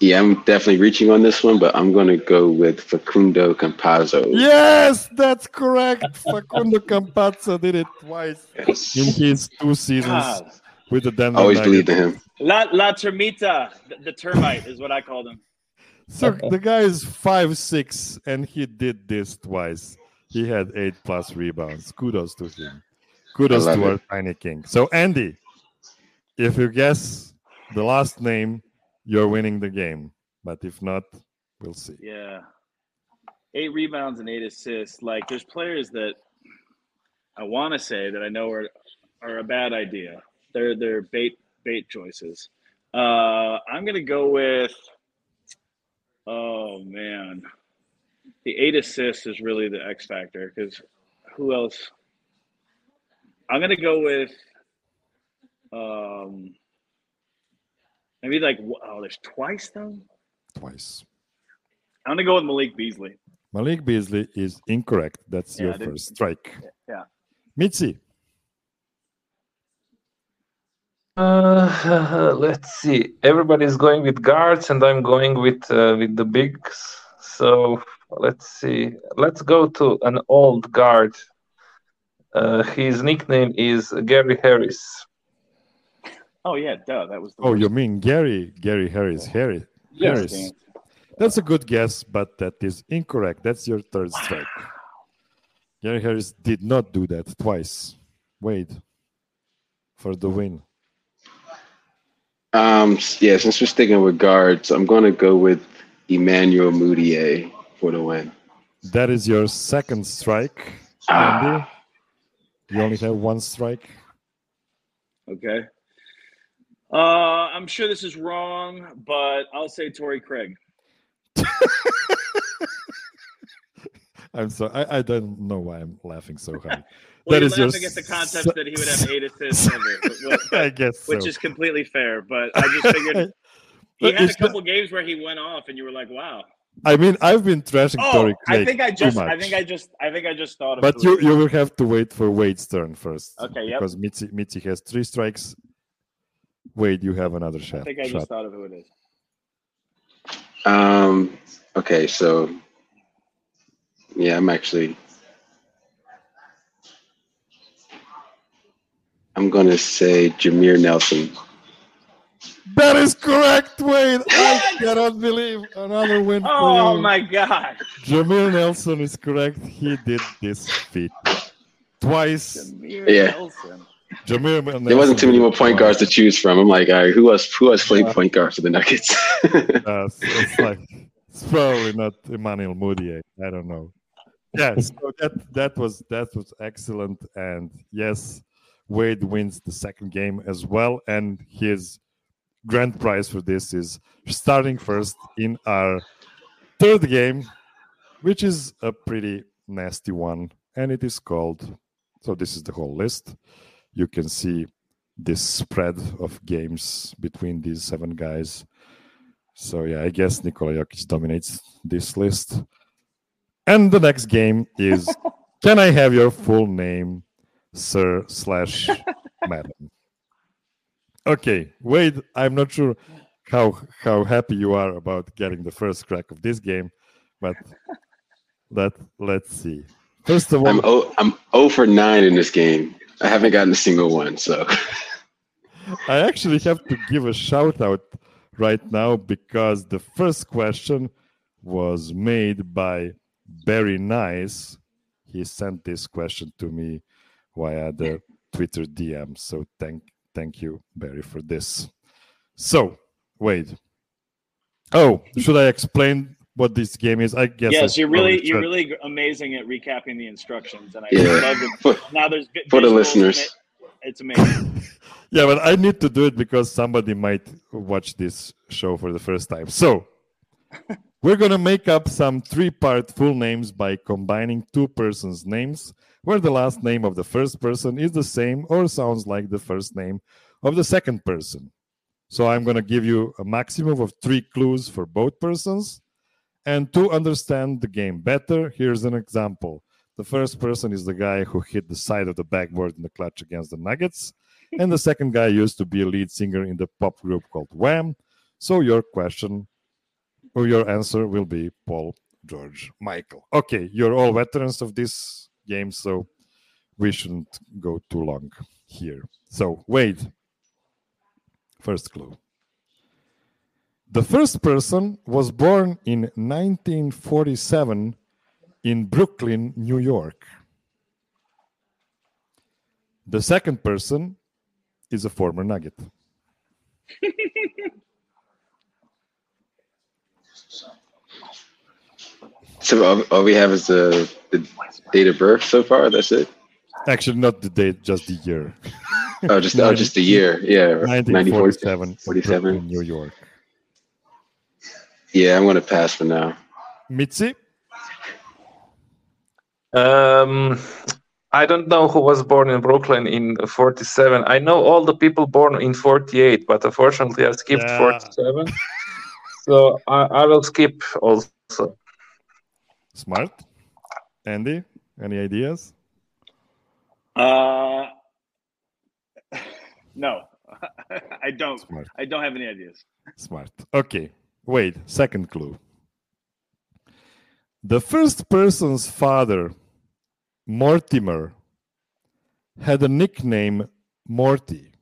Yeah, I'm definitely reaching on this one, but I'm going to go with Facundo Campazzo. yes, that's correct. Facundo Campazzo did it twice in his two seasons God. With the Denver. Always Nuggets. believed in him. La La Termita, the, the termite is what I called him. So the guy is five six, and he did this twice. He had eight plus rebounds. Kudos to him. Kudos to love our tiny king. So Andy, if you guess the last name, you're winning the game. But if not, we'll see. Yeah. Eight rebounds and eight assists. Like there's players that I want to say that I know are are a bad idea. They're they're bait bait choices. Uh I'm gonna go with oh man. The eight assists is really the X factor because who else? I'm gonna go with um maybe like oh there's twice though. Twice. I'm gonna go with Malik Beasley. Malik Beasley is incorrect. That's Yeah, your first strike. Yeah. Mitzi, Uh, let's see. Everybody's going with guards, and I'm going with uh, with the bigs. So let's see. Let's go to an old guard. Uh, his nickname is Gary Harris. Oh yeah, duh. That was the oh, worst. you mean Gary? Gary Harris. Harry. Yes, Harris. Dan. That's a good guess, but that is incorrect. That's your third strike. Gary Harris did not do that twice. Wait for the win. Um, s- yeah, since we're sticking with guards, I'm going to go with Emmanuel Mudiay for the win. That is your second strike, Andy. You only have one strike. Okay. Uh, I'm sure this is wrong, but I'll say Torrey Craig. I'm sorry. I, I don't know why I'm laughing so hard. Well, That you're your laughing at the concept s- that he would have eight assists ever, but- but- I guess so. which is completely fair. But I just figured he had a it's not- couple games where he went off, and you were like, "Wow." I mean, I've been trashing Oh, Torrey I think I just, I think I just, I think I just thought of. It. But you you will have to wait for Wade's turn first. Okay, yeah. Because Mitzi, Mitzi has three strikes. Wade, you have another shot. I think I shot. just thought of who it is. Um, okay, so yeah, I'm actually I'm going to say Jameer Nelson. That is correct, Wade. I cannot believe another win for Oh you. my god! Jameer Nelson is correct. He did this feat twice. Jameer Yeah. Nelson. Jameer Nelson There wasn't too many more point guards to choose from. I'm like, all right, who else? Who else played point guards for the Nuggets? Uh, so it's like it's probably not Emmanuel Mudiay. I don't know. Yes, so that that was that was excellent, and yes, Wade wins the second game as well, and his grand prize for this is starting first in our third game, which is a pretty nasty one, and it is called. So this is the whole list. You can see this spread of games between these seven guys. So yeah, I guess Nikola Jokic dominates this list. And the next game is Can I have your full name, sir slash madam? Okay, Wade, I'm not sure how how happy you are about getting the first crack of this game, but let let's see. First of all, I'm o- I'm 0 for 9 in this game. I haven't gotten a single one, so I actually have to give a shout out right now because the first question was made by Barry Nice. He sent this question to me via the Twitter DM. So thank thank you, Barry, for this. So, wait. Oh, should I explain what this game is? I guess. I yes, you're really, you're really amazing at recapping the instructions, and I Yeah. love it. for, Now there's for the listeners. it- It's amazing. yeah, but I need to do it because somebody might watch this show for the first time. So we're going to make up some three part full names by combining two persons' names, where the last name of the first person is the same or sounds like the first name of the second person. So I'm going to give you a maximum of three clues for both persons. And to understand the game better, here's an example. The first person is the guy who hit the side of the backboard in the clutch against the Nuggets. And the second guy used to be a lead singer in the pop group called Wham. So your question or your answer will be Paul, George, Michael. Okay, you're all veterans of this game, so we shouldn't go too long here. So, Wade, first clue. The first person was born in 1947 in Brooklyn, New York. The second person is a former Nugget. So all, all we have is the, the date of birth so far. That's it. Actually, not the date, just the year. Oh, just oh, just the year. Yeah, 1947, 47. Brooklyn, New York. Yeah, I'm gonna pass for now. Mitzi, Um, I don't know who was born in Brooklyn in 47. I know all the people born in 48, but unfortunately I skipped Yeah. 47. so I, I will skip also. Smart. Andy, any ideas? Uh, no, I don't. Smart. I don't have any ideas. Smart. Okay. Wait, second clue. The first person's father, Mortimer, had a nickname Morty.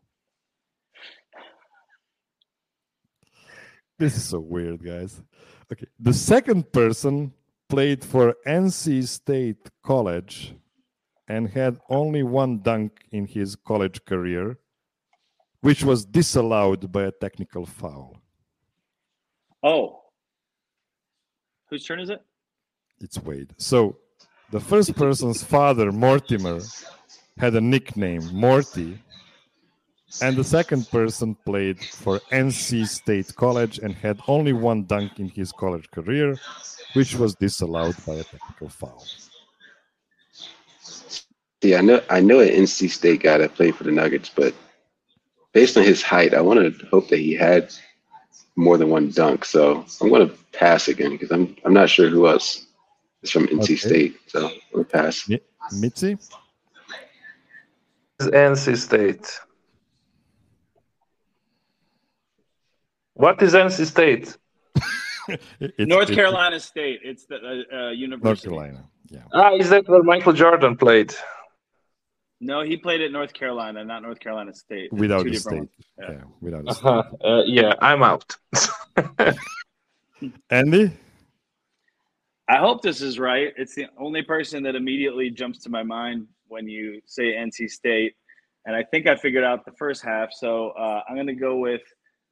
This is so weird, guys. Okay. The second person played for NC State College and had only one dunk in his college career, which was disallowed by a technical foul. Oh, whose turn is it? It's Wade. So the first person's father, Mortimer, had a nickname, Morty. And the second person played for NC State College and had only one dunk in his college career, which was disallowed by a technical foul. Yeah, I know I know an NC State guy that played for the Nuggets, but based on his height, I want to hope that he had more than one dunk. So I'm going to pass again because I'm I'm not sure who else is from NC Okay. State. So I'm going to pass. Mi- Mitzi? It's NC State. What is NC State? It's- North it's Carolina State. It's the uh, uh, North. Carolina. Yeah. Ah, is that where Michael Jordan played? No, he played at North Carolina, not North Carolina State. Without two the state. Yeah. Yeah. without the state. Uh-huh. Uh, yeah, I'm out. Andy? I hope this is right. It's the only person that immediately jumps to my mind when you say NC State, and I think I figured out the first half. So uh, I'm going to go with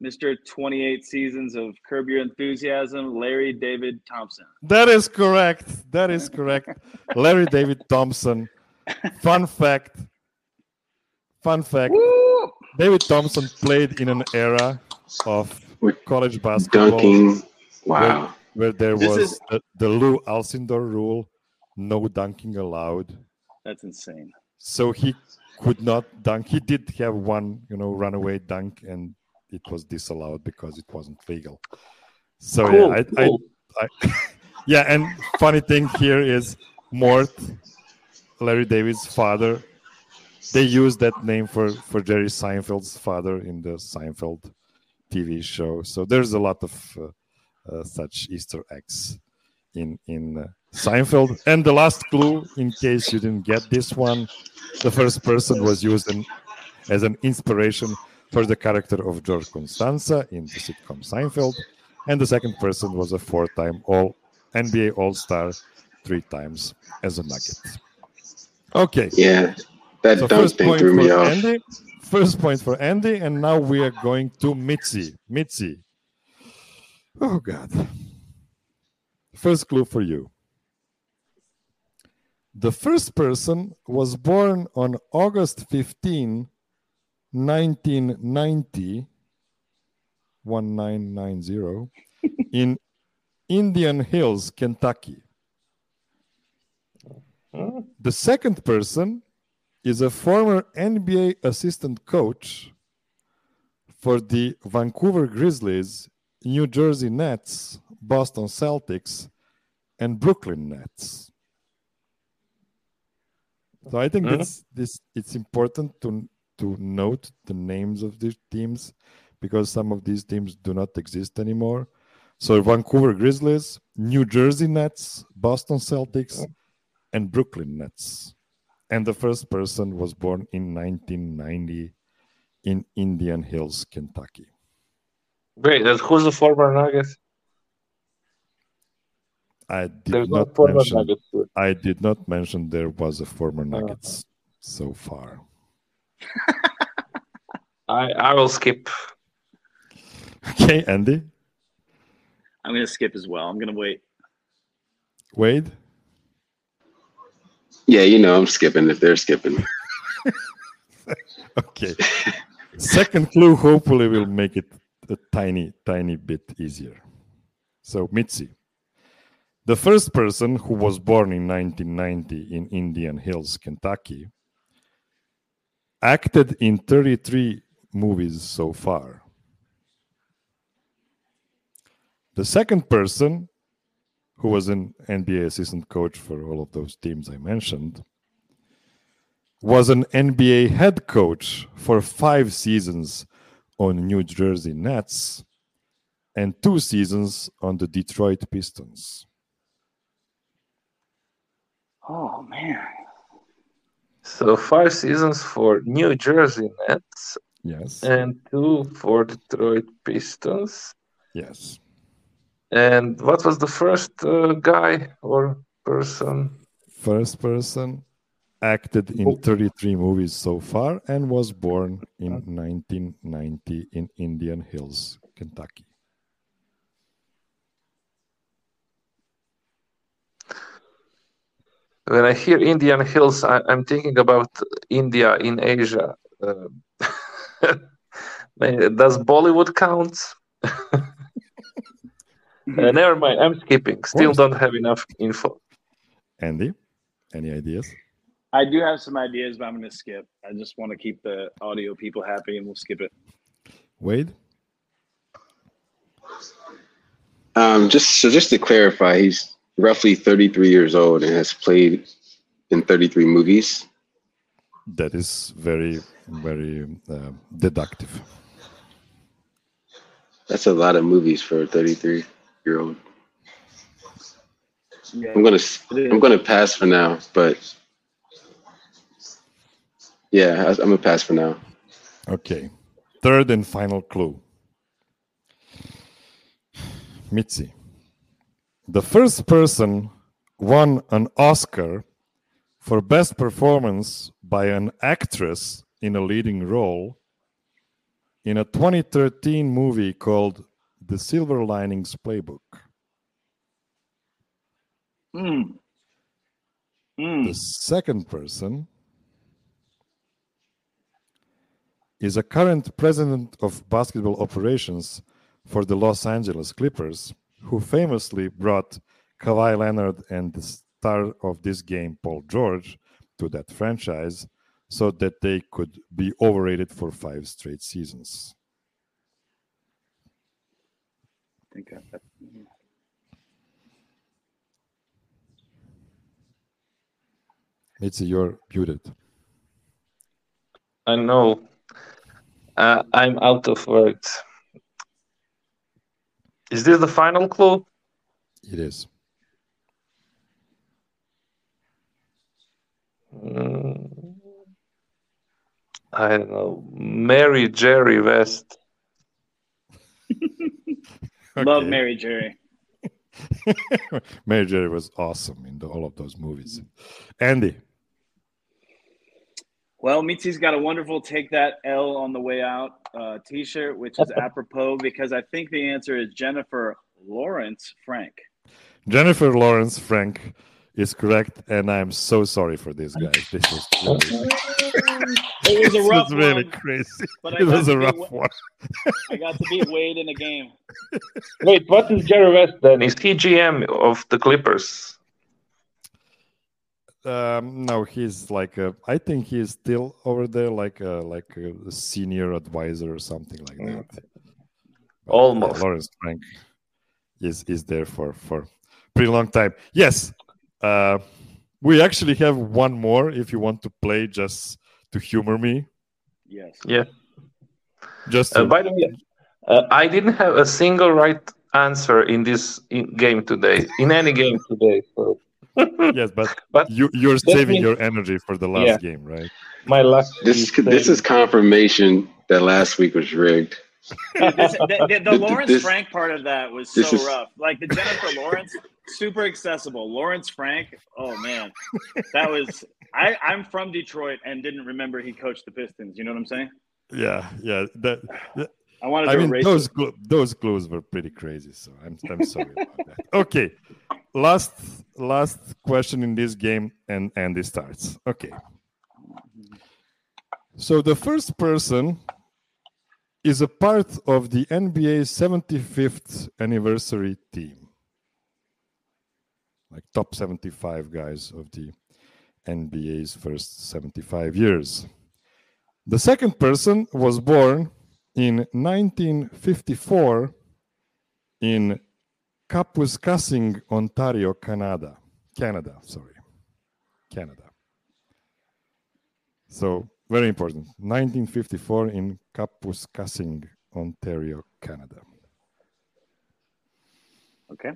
Mr. 28 seasons of Curb Your Enthusiasm, Larry David Thompson. That is correct. That is correct. Larry David Thompson. Fun fact. Fun fact. Woo! David Thompson played in an era of college basketball Dunking. Wow. where there This was is- the, the Lou Alcindor rule, no dunking allowed. That's insane. So he could not dunk. He did have one, you know, runaway dunk, and it was disallowed because it wasn't legal. So cool. yeah, I, I, cool. I, yeah, and funny thing here is Mort, Larry David's father. They used that name for for Jerry Seinfeld's father in the Seinfeld TV show. So there's a lot of uh, uh, such Easter eggs in in uh, Seinfeld. And the last clue, in case you didn't get this one, the first person was used in, as an inspiration for the character of George Costanza in the sitcom Seinfeld, and the second person was a four-time All NBA All-Star, three times as a Nugget. Okay, Yeah. That so first thing point threw me for off. Andy. First point for Andy, and now we are going to Mitzi. Mitzi. Oh God. First clue for you. The first person was born on August 15, 1990, 1990, in Indian Hills, Kentucky. The second person is a former NBA assistant coach for the Vancouver Grizzlies, New Jersey Nets, Boston Celtics, and Brooklyn Nets. So I think Mhm. that's this it's important to to note the names of these teams because some of these teams do not exist anymore. So Vancouver Grizzlies, New Jersey Nets, Boston Celtics, and Brooklyn Nets. And the first person was born in 1990 in Indian Hills, Kentucky. Wait, that's who's the former Nugget? I did There's no not former mention Nugget. I did not mention there was a former uh-huh. Nuggets so far. I I will skip. Okay, Andy, I'm gonna skip as well. I'm gonna wait. Wade, Yeah, you know, I'm skipping if they're skipping. Okay. Second clue hopefully will make it a tiny, tiny bit easier. So, Mitzi, the first person who was born in 1990 in Indian Hills, Kentucky, acted in 33 movies so far. The second person, who was an NBA assistant coach for all of those teams I mentioned, was an NBA head coach for five seasons on New Jersey Nets and two seasons on the Detroit Pistons. Oh man. So five seasons for New Jersey Nets Yes. and two for Detroit Pistons. Yes. And what was the first uh, guy or person? First person acted in 33 movies so far and was born in 1990 in Indian Hills, Kentucky. When I hear Indian Hills, I, I'm thinking about India in Asia. Uh, does Bollywood count? Uh, never mind. I'm skipping. Still don't have enough info. Andy, any ideas? I do have some ideas, but I'm gonna skip. I just want to keep the audio people happy, and we'll skip it. Wade? Um, just so just to clarify, he's roughly 33 years old and has played in 33 movies. That is very, very uh, deductive. That's a lot of movies for a 33 year old. Yeah. I'm gonna I'm gonna pass for now, but yeah, I- I'm gonna pass for now. Okay. Third and final clue. Mitzi. The first person won an Oscar for best performance by an actress in a leading role in a 2013 movie called The Silver Linings Playbook. Mm. Mm. The second person is a current president of basketball operations for the Los Angeles Clippers, who famously brought Kawhi Leonard and the star of this game, Paul George, to that franchise so that they could be overrated for five straight seasons. I think I- Mitzi, you're muted. I know. Uh, I'm out of words. Is this the final clue? It is. Mm, I don't know. Mary Jerry West. Love Okay. Mary Jerry. Mary Jerry was awesome in the, all of those movies. Andy, Well, Mitzi's got a wonderful "Take That L on the Way Out" uh, T-shirt, which is apropos because I think the answer is Jennifer Lawrence Frank. Jennifer Lawrence Frank is correct, and I'm so sorry for this, guys. This was really, It was a this rough was really one, crazy. but It was a rough beat- one. I got to beat Wade in a game. Wait, what is Jerry West then? Is he GM of the Clippers? Um, no, he's like a, I think he's still over there, like a like a senior advisor or something like that. But, yeah, Almost. Lawrence Frank is is there for for pretty long time. Yes, uh, we actually have one more. If you want to play, just to humor me, Yes. Yeah. just Uh, by the way, uh, I didn't have a single right answer in this in game today, in any game today. So yes, but But you you're saving means- your energy for the last Yeah. game, right? my luck. This is this is confirmation that last week was rigged. Dude, this, the, the, the Lawrence this- Frank part of that was so is- rough. Like the Jennifer Lawrence, super accessible. Lawrence Frank, oh man, that was. I I'm from Detroit and didn't remember he coached the Pistons. You know what I'm saying? Yeah, yeah. That, that- I wanted I to mean, erase those it. those clues were pretty crazy. So I'm I'm sorry about that. Okay, last last question in this game, and Andy starts. Okay. So the first person is a part of the NBA 75th anniversary team, like top 75 guys of the NBA's first 75 years. The second person was born in 1954 in Kapuskasing, Ontario, Canada. Canada, sorry. Canada. So, very important. 1954 in Kapuskasing, Ontario, Canada. Okay.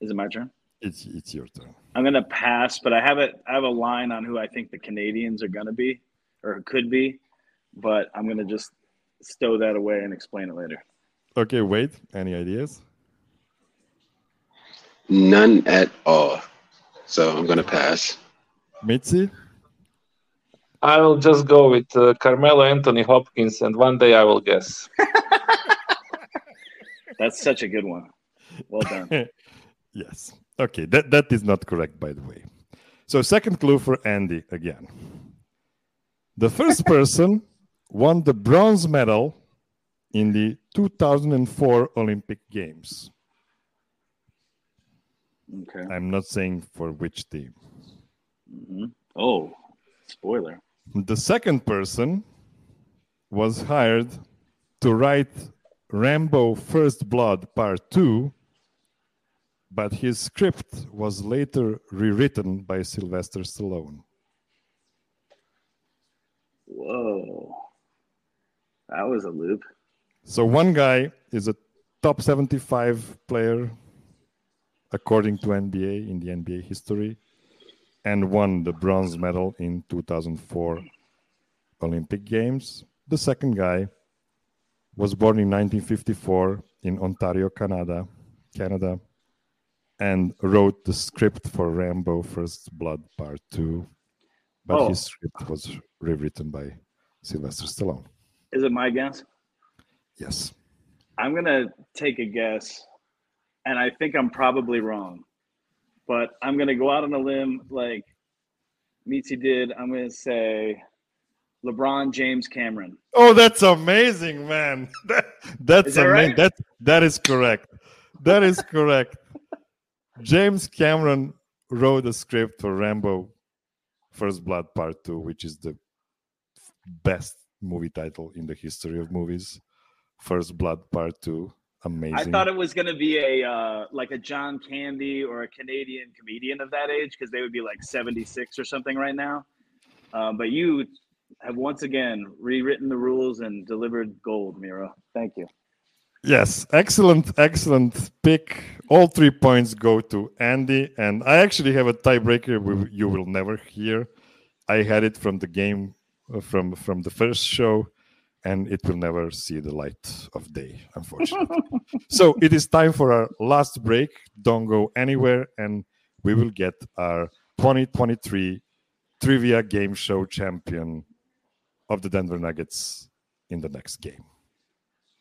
Is it my turn? It's it's your turn. I'm gonna pass, but I have a I have a line on who I think the Canadians are gonna be or could be, but I'm gonna just stow that away and explain it later. Okay, wait. Any ideas? None at all. So I'm gonna pass. Mitzi? I will just go with uh, Carmelo Anthony Hopkins, and one day I will guess. That's such a good one. Well done. yes. Okay, that, that is not correct, by the way. So, second clue for Andy again. The first person won the bronze medal in the 2004 Olympic Games. Okay. I'm not saying for which team. hmm Oh, spoiler. The second person was hired to write Rambo First Blood Part 2, but his script was later rewritten by Sylvester Stallone. Whoa. That was a loop. So one guy is a top 75 player according to NBA in the NBA history and won the bronze medal in 2004 Olympic Games. The second guy was born in 1954 in Ontario, Canada, Canada, and wrote the script for Rambo First Blood Part 2, but Oh. his script was rewritten by Sylvester Stallone. Is it my guess? Yes. I'm gonna take a guess, and I think I'm probably wrong, but I'm gonna go out on a limb like Mitzi did. I'm gonna say LeBron James Cameron. Oh, that's amazing, man. That, that's Is that amazing. right? That that is correct. That is correct. James Cameron wrote a script for Rambo First Blood Part 2, which is the best movie title in the history of movies. First Blood Part 2. Amazing. I thought it was gonna be a uh, like a John Candy or a Canadian comedian of that age because they would be like 76 or something right now. Um, but you have once again rewritten the rules and delivered gold, Miro. Thank you. Yes, excellent, excellent pick. All three points go to Andy, and I actually have a tiebreaker you will never hear. I had it from the game, uh, from from the first show, and it will never see the light of day, unfortunately. so it is time for our last break. Don't go anywhere, and we will get our 2023 trivia game show champion of the Denver Nuggets in the next game.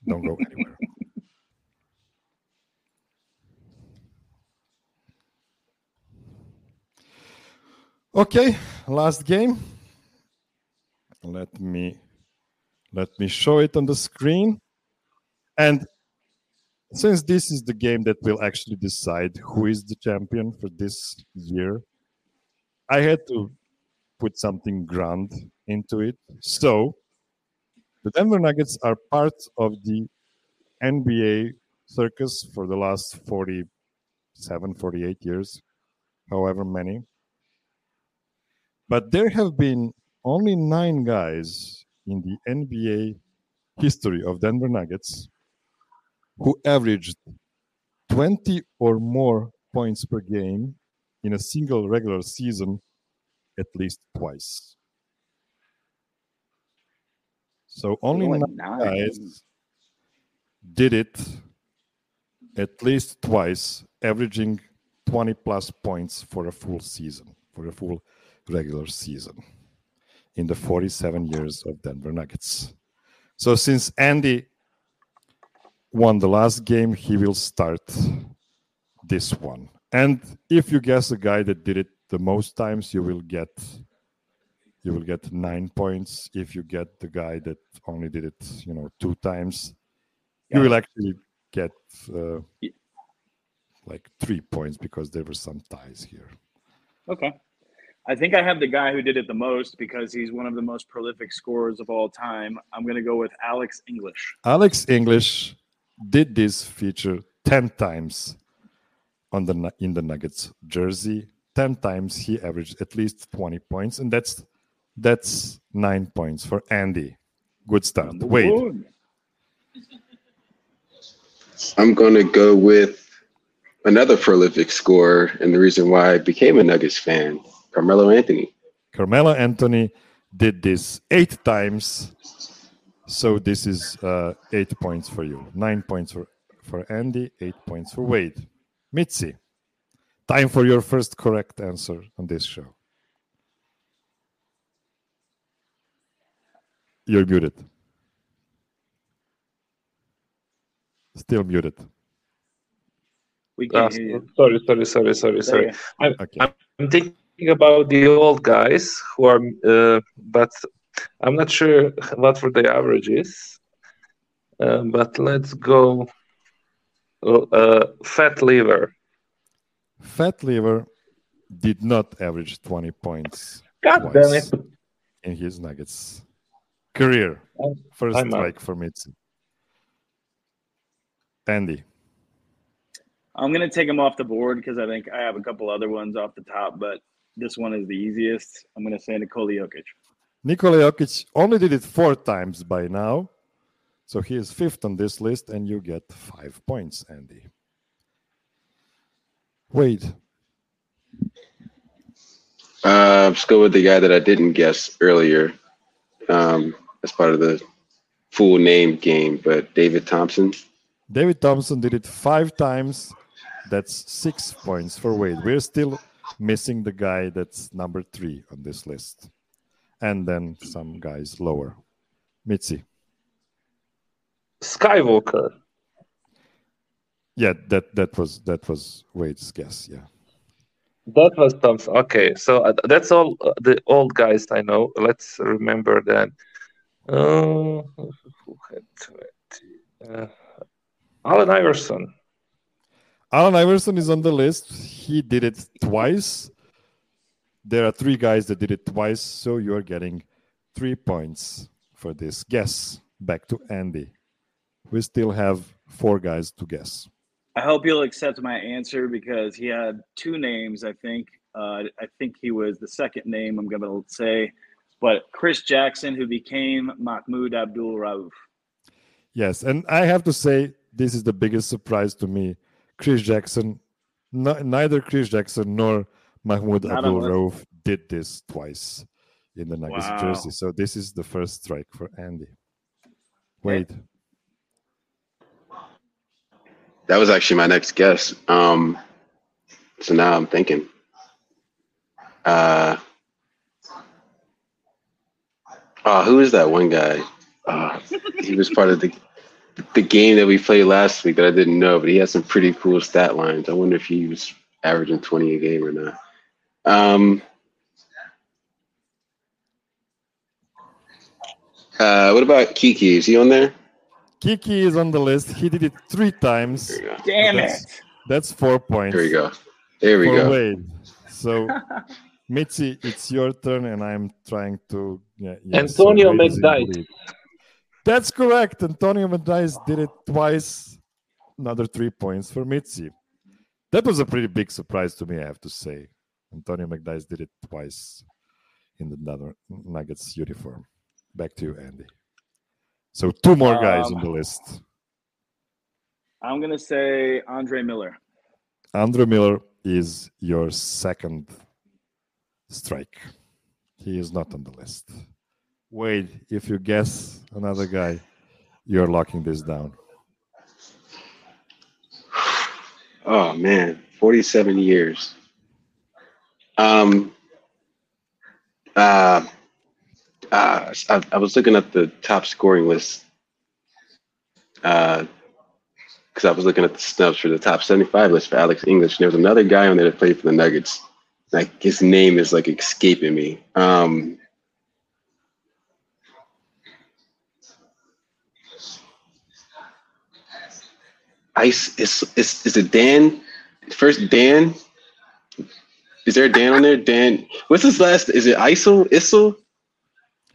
Don't go anywhere. Okay, last game. Let me let me show it on the screen. And since this is the game that will actually decide who is the champion for this year, I had to put something grand into it. So the Denver Nuggets are part of the NBA circus for the last 47, 48 years, however many. But there have been only nine guys in the NBA history of Denver Nuggets who averaged 20 or more points per game in a single regular season at least twice. So only nine guys did it at least twice, averaging 20 plus points for a full season, for a full regular season in the 47 years of Denver Nuggets. So since Andy won the last game, he will start this one. And if you guess the guy that did it the most times, you will get you will get nine points. If you get the guy that only did it, you know, two times, yeah. you will actually get uh, like three points because there were some ties here. Okay. I think I have the guy who did it the most because he's one of the most prolific scorers of all time. I'm going to go with Alex English. Alex English did this feature 10 times on the in the Nuggets jersey. 10 times he averaged at least 20 points and that's that's 9 points for Andy. Good start. Wade. I'm going to go with another prolific scorer and the reason why I became a Nuggets fan. Carmelo Anthony. Carmelo Anthony did this eight times. So this is uh, eight points for you. Nine points for, for Andy, eight points for Wade. Mitzi, time for your first correct answer on this show. You're muted. Still muted. We can uh, sorry, sorry, sorry, sorry, sorry. I'm, okay. I'm thinking about the old guys who are, uh, but I'm not sure what were the averages. Uh, but let's go. Uh, Fat Lever. Fat Lever did not average 20 points. God damn it! In his Nuggets career, first I'm strike out. for Mitzi. Andy. I'm gonna take him off the board because I think I have a couple other ones off the top, but this one is the easiest. I'm going to say Nikola Jokic. Nikola Jokic only did it four times by now. So he is fifth on this list, and you get five points, Andy. Wade. Uh, let's go with the guy that I didn't guess earlier um, as part of the full name game, but David Thompson. David Thompson did it five times. That's six points for Wade. We're still missing the guy that's number three on this list, and then some guys lower. Mitzi. Skywalker. Yeah, that that was that was Wade's guess. Yeah. That was Thompson. Okay, so uh, that's all uh, the old guys I know. Let's remember that. Uh, uh, Allen Iverson. Allen Iverson is on the list. He did it twice. There are three guys that did it twice, so you're getting three points for this guess. Back to Andy. We still have four guys to guess. I hope you'll accept my answer because he had two names, I think. Uh, I think he was the second name I'm going to say, but Chris Jackson, who became Mahmoud Abdul Rauf. Yes, and I have to say, this is the biggest surprise to me Chris Jackson, no, neither Chris Jackson nor Mahmoud Abdul Rauf did this twice in the Nuggets wow. jersey. So this is the first strike for Andy. Wait. That was actually my next guess. Um, so now I'm thinking. Uh, oh, who is that one guy? Uh, he was part of the the game that we played last week that I didn't know, but he has some pretty cool stat lines. I wonder if he was averaging 20 a game or not. Um, uh, what about Kiki? Is he on there? Kiki is on the list. He did it three times. Damn that's, it. That's four points. There we go. There we go. Wade. So, Mitzi, it's your turn, and I'm trying to. Yeah, yeah, Antonio so McDyess. That's correct. Antonio McDyess did it twice. Another three points for Mitzi. That was a pretty big surprise to me, I have to say. Antonio McDyess did it twice in the Nugget- Nuggets uniform. Back to you, Andy. So two more guys on Um, the list. I'm gonna say Andre Miller. Andre Miller is your second strike. He is not on the list. Wade, if you guess another guy, you're locking this down. Oh man, 47 years. Um uh, uh I, I was looking at the top scoring list. Uh because I was looking at the snubs for the top 75 list for Alex English. And there was another guy on there that played for the Nuggets. Like his name is like escaping me. Um Ice is is is it Dan? First Dan. Is there a Dan on there? Dan. What's his last? Is it Issel? Issel?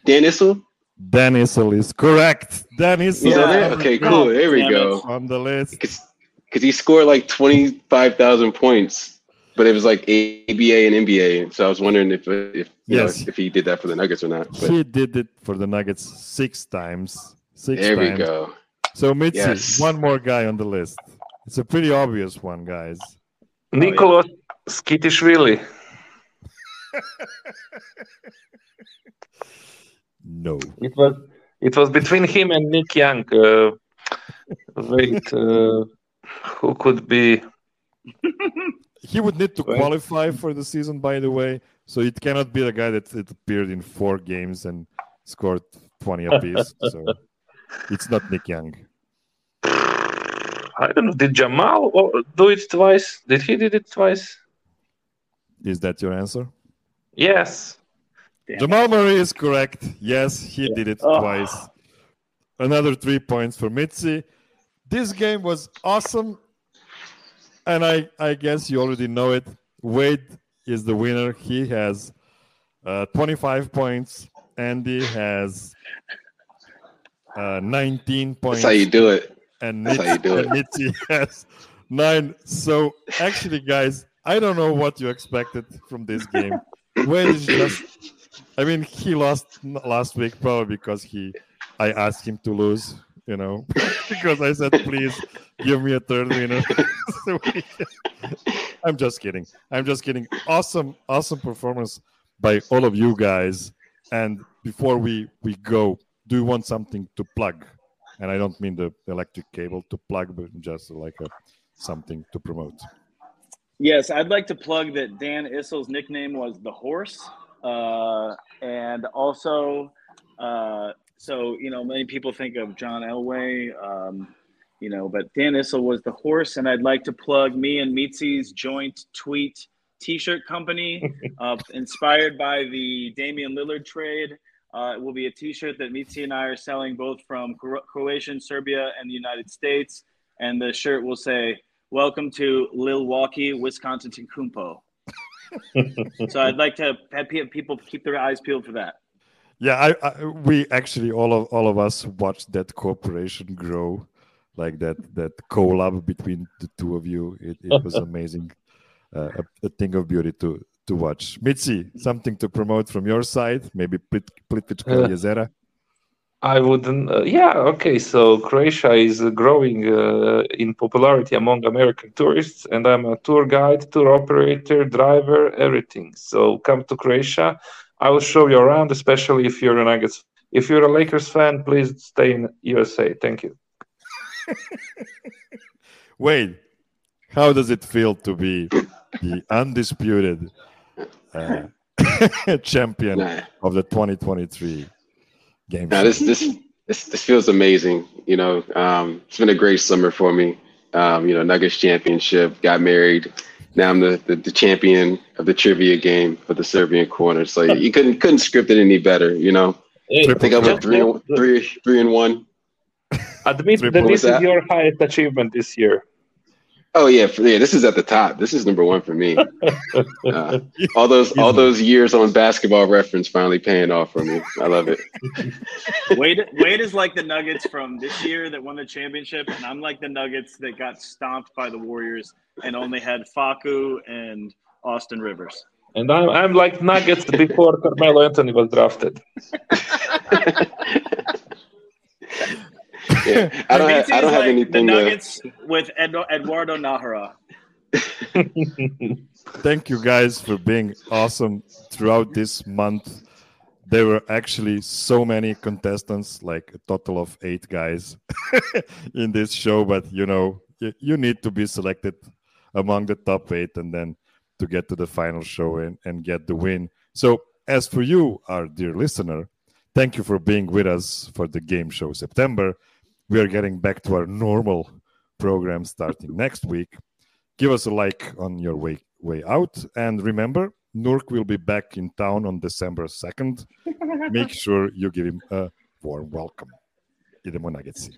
Dan Issel? Dan Issel is correct. Dan Issel Is Yeah. it? Okay, cool. There we Damn go. on the list. Because he scored like twenty five thousand points, but it was like ABA and NBA. So I was wondering if if Yes. know, if he did that for the Nuggets or not. But He did it for the Nuggets six times. Six there we times. go. So Mitzi, Yes. one more guy on the list. It's a pretty obvious one, guys. Nikoloz Tskitishvili. No. It was it was between him and Nick Young. Uh, wait, uh, who could be? He would need to qualify for the season, by the way. So it cannot be the guy that, that appeared in four games and scored 20 apiece. so it's not Nick Young. I don't know. Did Jamal do it twice? Did he did it twice? Is that your answer? Yes. Damn. Jamal Murray is correct. Yes, he did it Oh. twice. Another three points for Mitzi. This game was awesome. And I, I guess you already know it. Wade is the winner. He has uh, 25 points. Andy has uh, 19 points. That's how you do it. And That's how you do has nine. So actually, guys, I don't know what you expected from this game. Wade is just, I mean, he lost last week probably because he, I asked him to lose, you know, because I said, please give me a third winner. So we- I'm just kidding. I'm just kidding. Awesome, awesome performance by all of you guys. And before we we go, do you want something to plug? And I don't mean the electric cable to plug, but just like a something to promote. Yes, I'd like to plug that Dan Issel's nickname was the Horse, uh, and also, uh, so you know, many people think of John Elway, um, you know, but Dan Issel was the Horse, and I'd like to plug me and Mitzi's joint tweet T-shirt company, uh, inspired by the Damian Lillard trade. Uh, it will be a T-shirt that Mitzi and I are selling both from Cro- Croatia, Serbia, and the United States, and the shirt will say welcome to Milwaukee, Wisconsin Kumpo. so I'd like to have people keep their eyes peeled for that. Yeah, I, I we actually all of all of us watched that cooperation grow, like that that collab between the two of you. It, it was amazing, uh, a, a thing of beauty to to watch. Mitzi, something to promote from your side? Maybe Plit- Plitvička Uh, jezera. I wouldn't. Uh, yeah, okay. So Croatia is uh, growing uh, in popularity among American tourists, and I'm a tour guide, tour operator, driver, everything. So come to Croatia. I will show you around, especially if you're a Nuggets. If you're a Lakers fan, please stay in USA. Thank you. Wade, how does it feel to be the undisputed uh, champion Nah. of the 2023 game? Now this this this this feels amazing. You know, um, it's been a great summer for me. Um, you know, Nuggets championship, got married. Now I'm the, the, the champion of the trivia game for the Serbian corner. So you couldn't couldn't script it any better. You know, I think I went three, and, three, three and one. Admit that this is your highest achievement this year. Oh yeah, for, yeah. This is at the top. This is number one for me. Uh, all those all those years on Basketball Reference finally paying off for me. I love it. Wade Wade is like the Nuggets from this year that won the championship, and I'm like the Nuggets that got stomped by the Warriors and only had Facu and Austin Rivers. And I'm I'm like Nuggets before Carmelo Anthony was drafted. yeah, I don't, have, I don't have like anything. The to- Nuggets with Ed, Eduardo Nájera. Thank you guys for being awesome throughout this month. There were actually so many contestants, like a total of eight guys in this show. But you know, you, you need to be selected among the top eight and then to get to the final show and, and get the win. So, as for you, our dear listener, thank you for being with us for the game show September. We are getting back to our normal program starting next week. Give us a like on your way way out, and remember, Nurk will be back in town on December second. Make sure you give him a warm welcome. Idemo.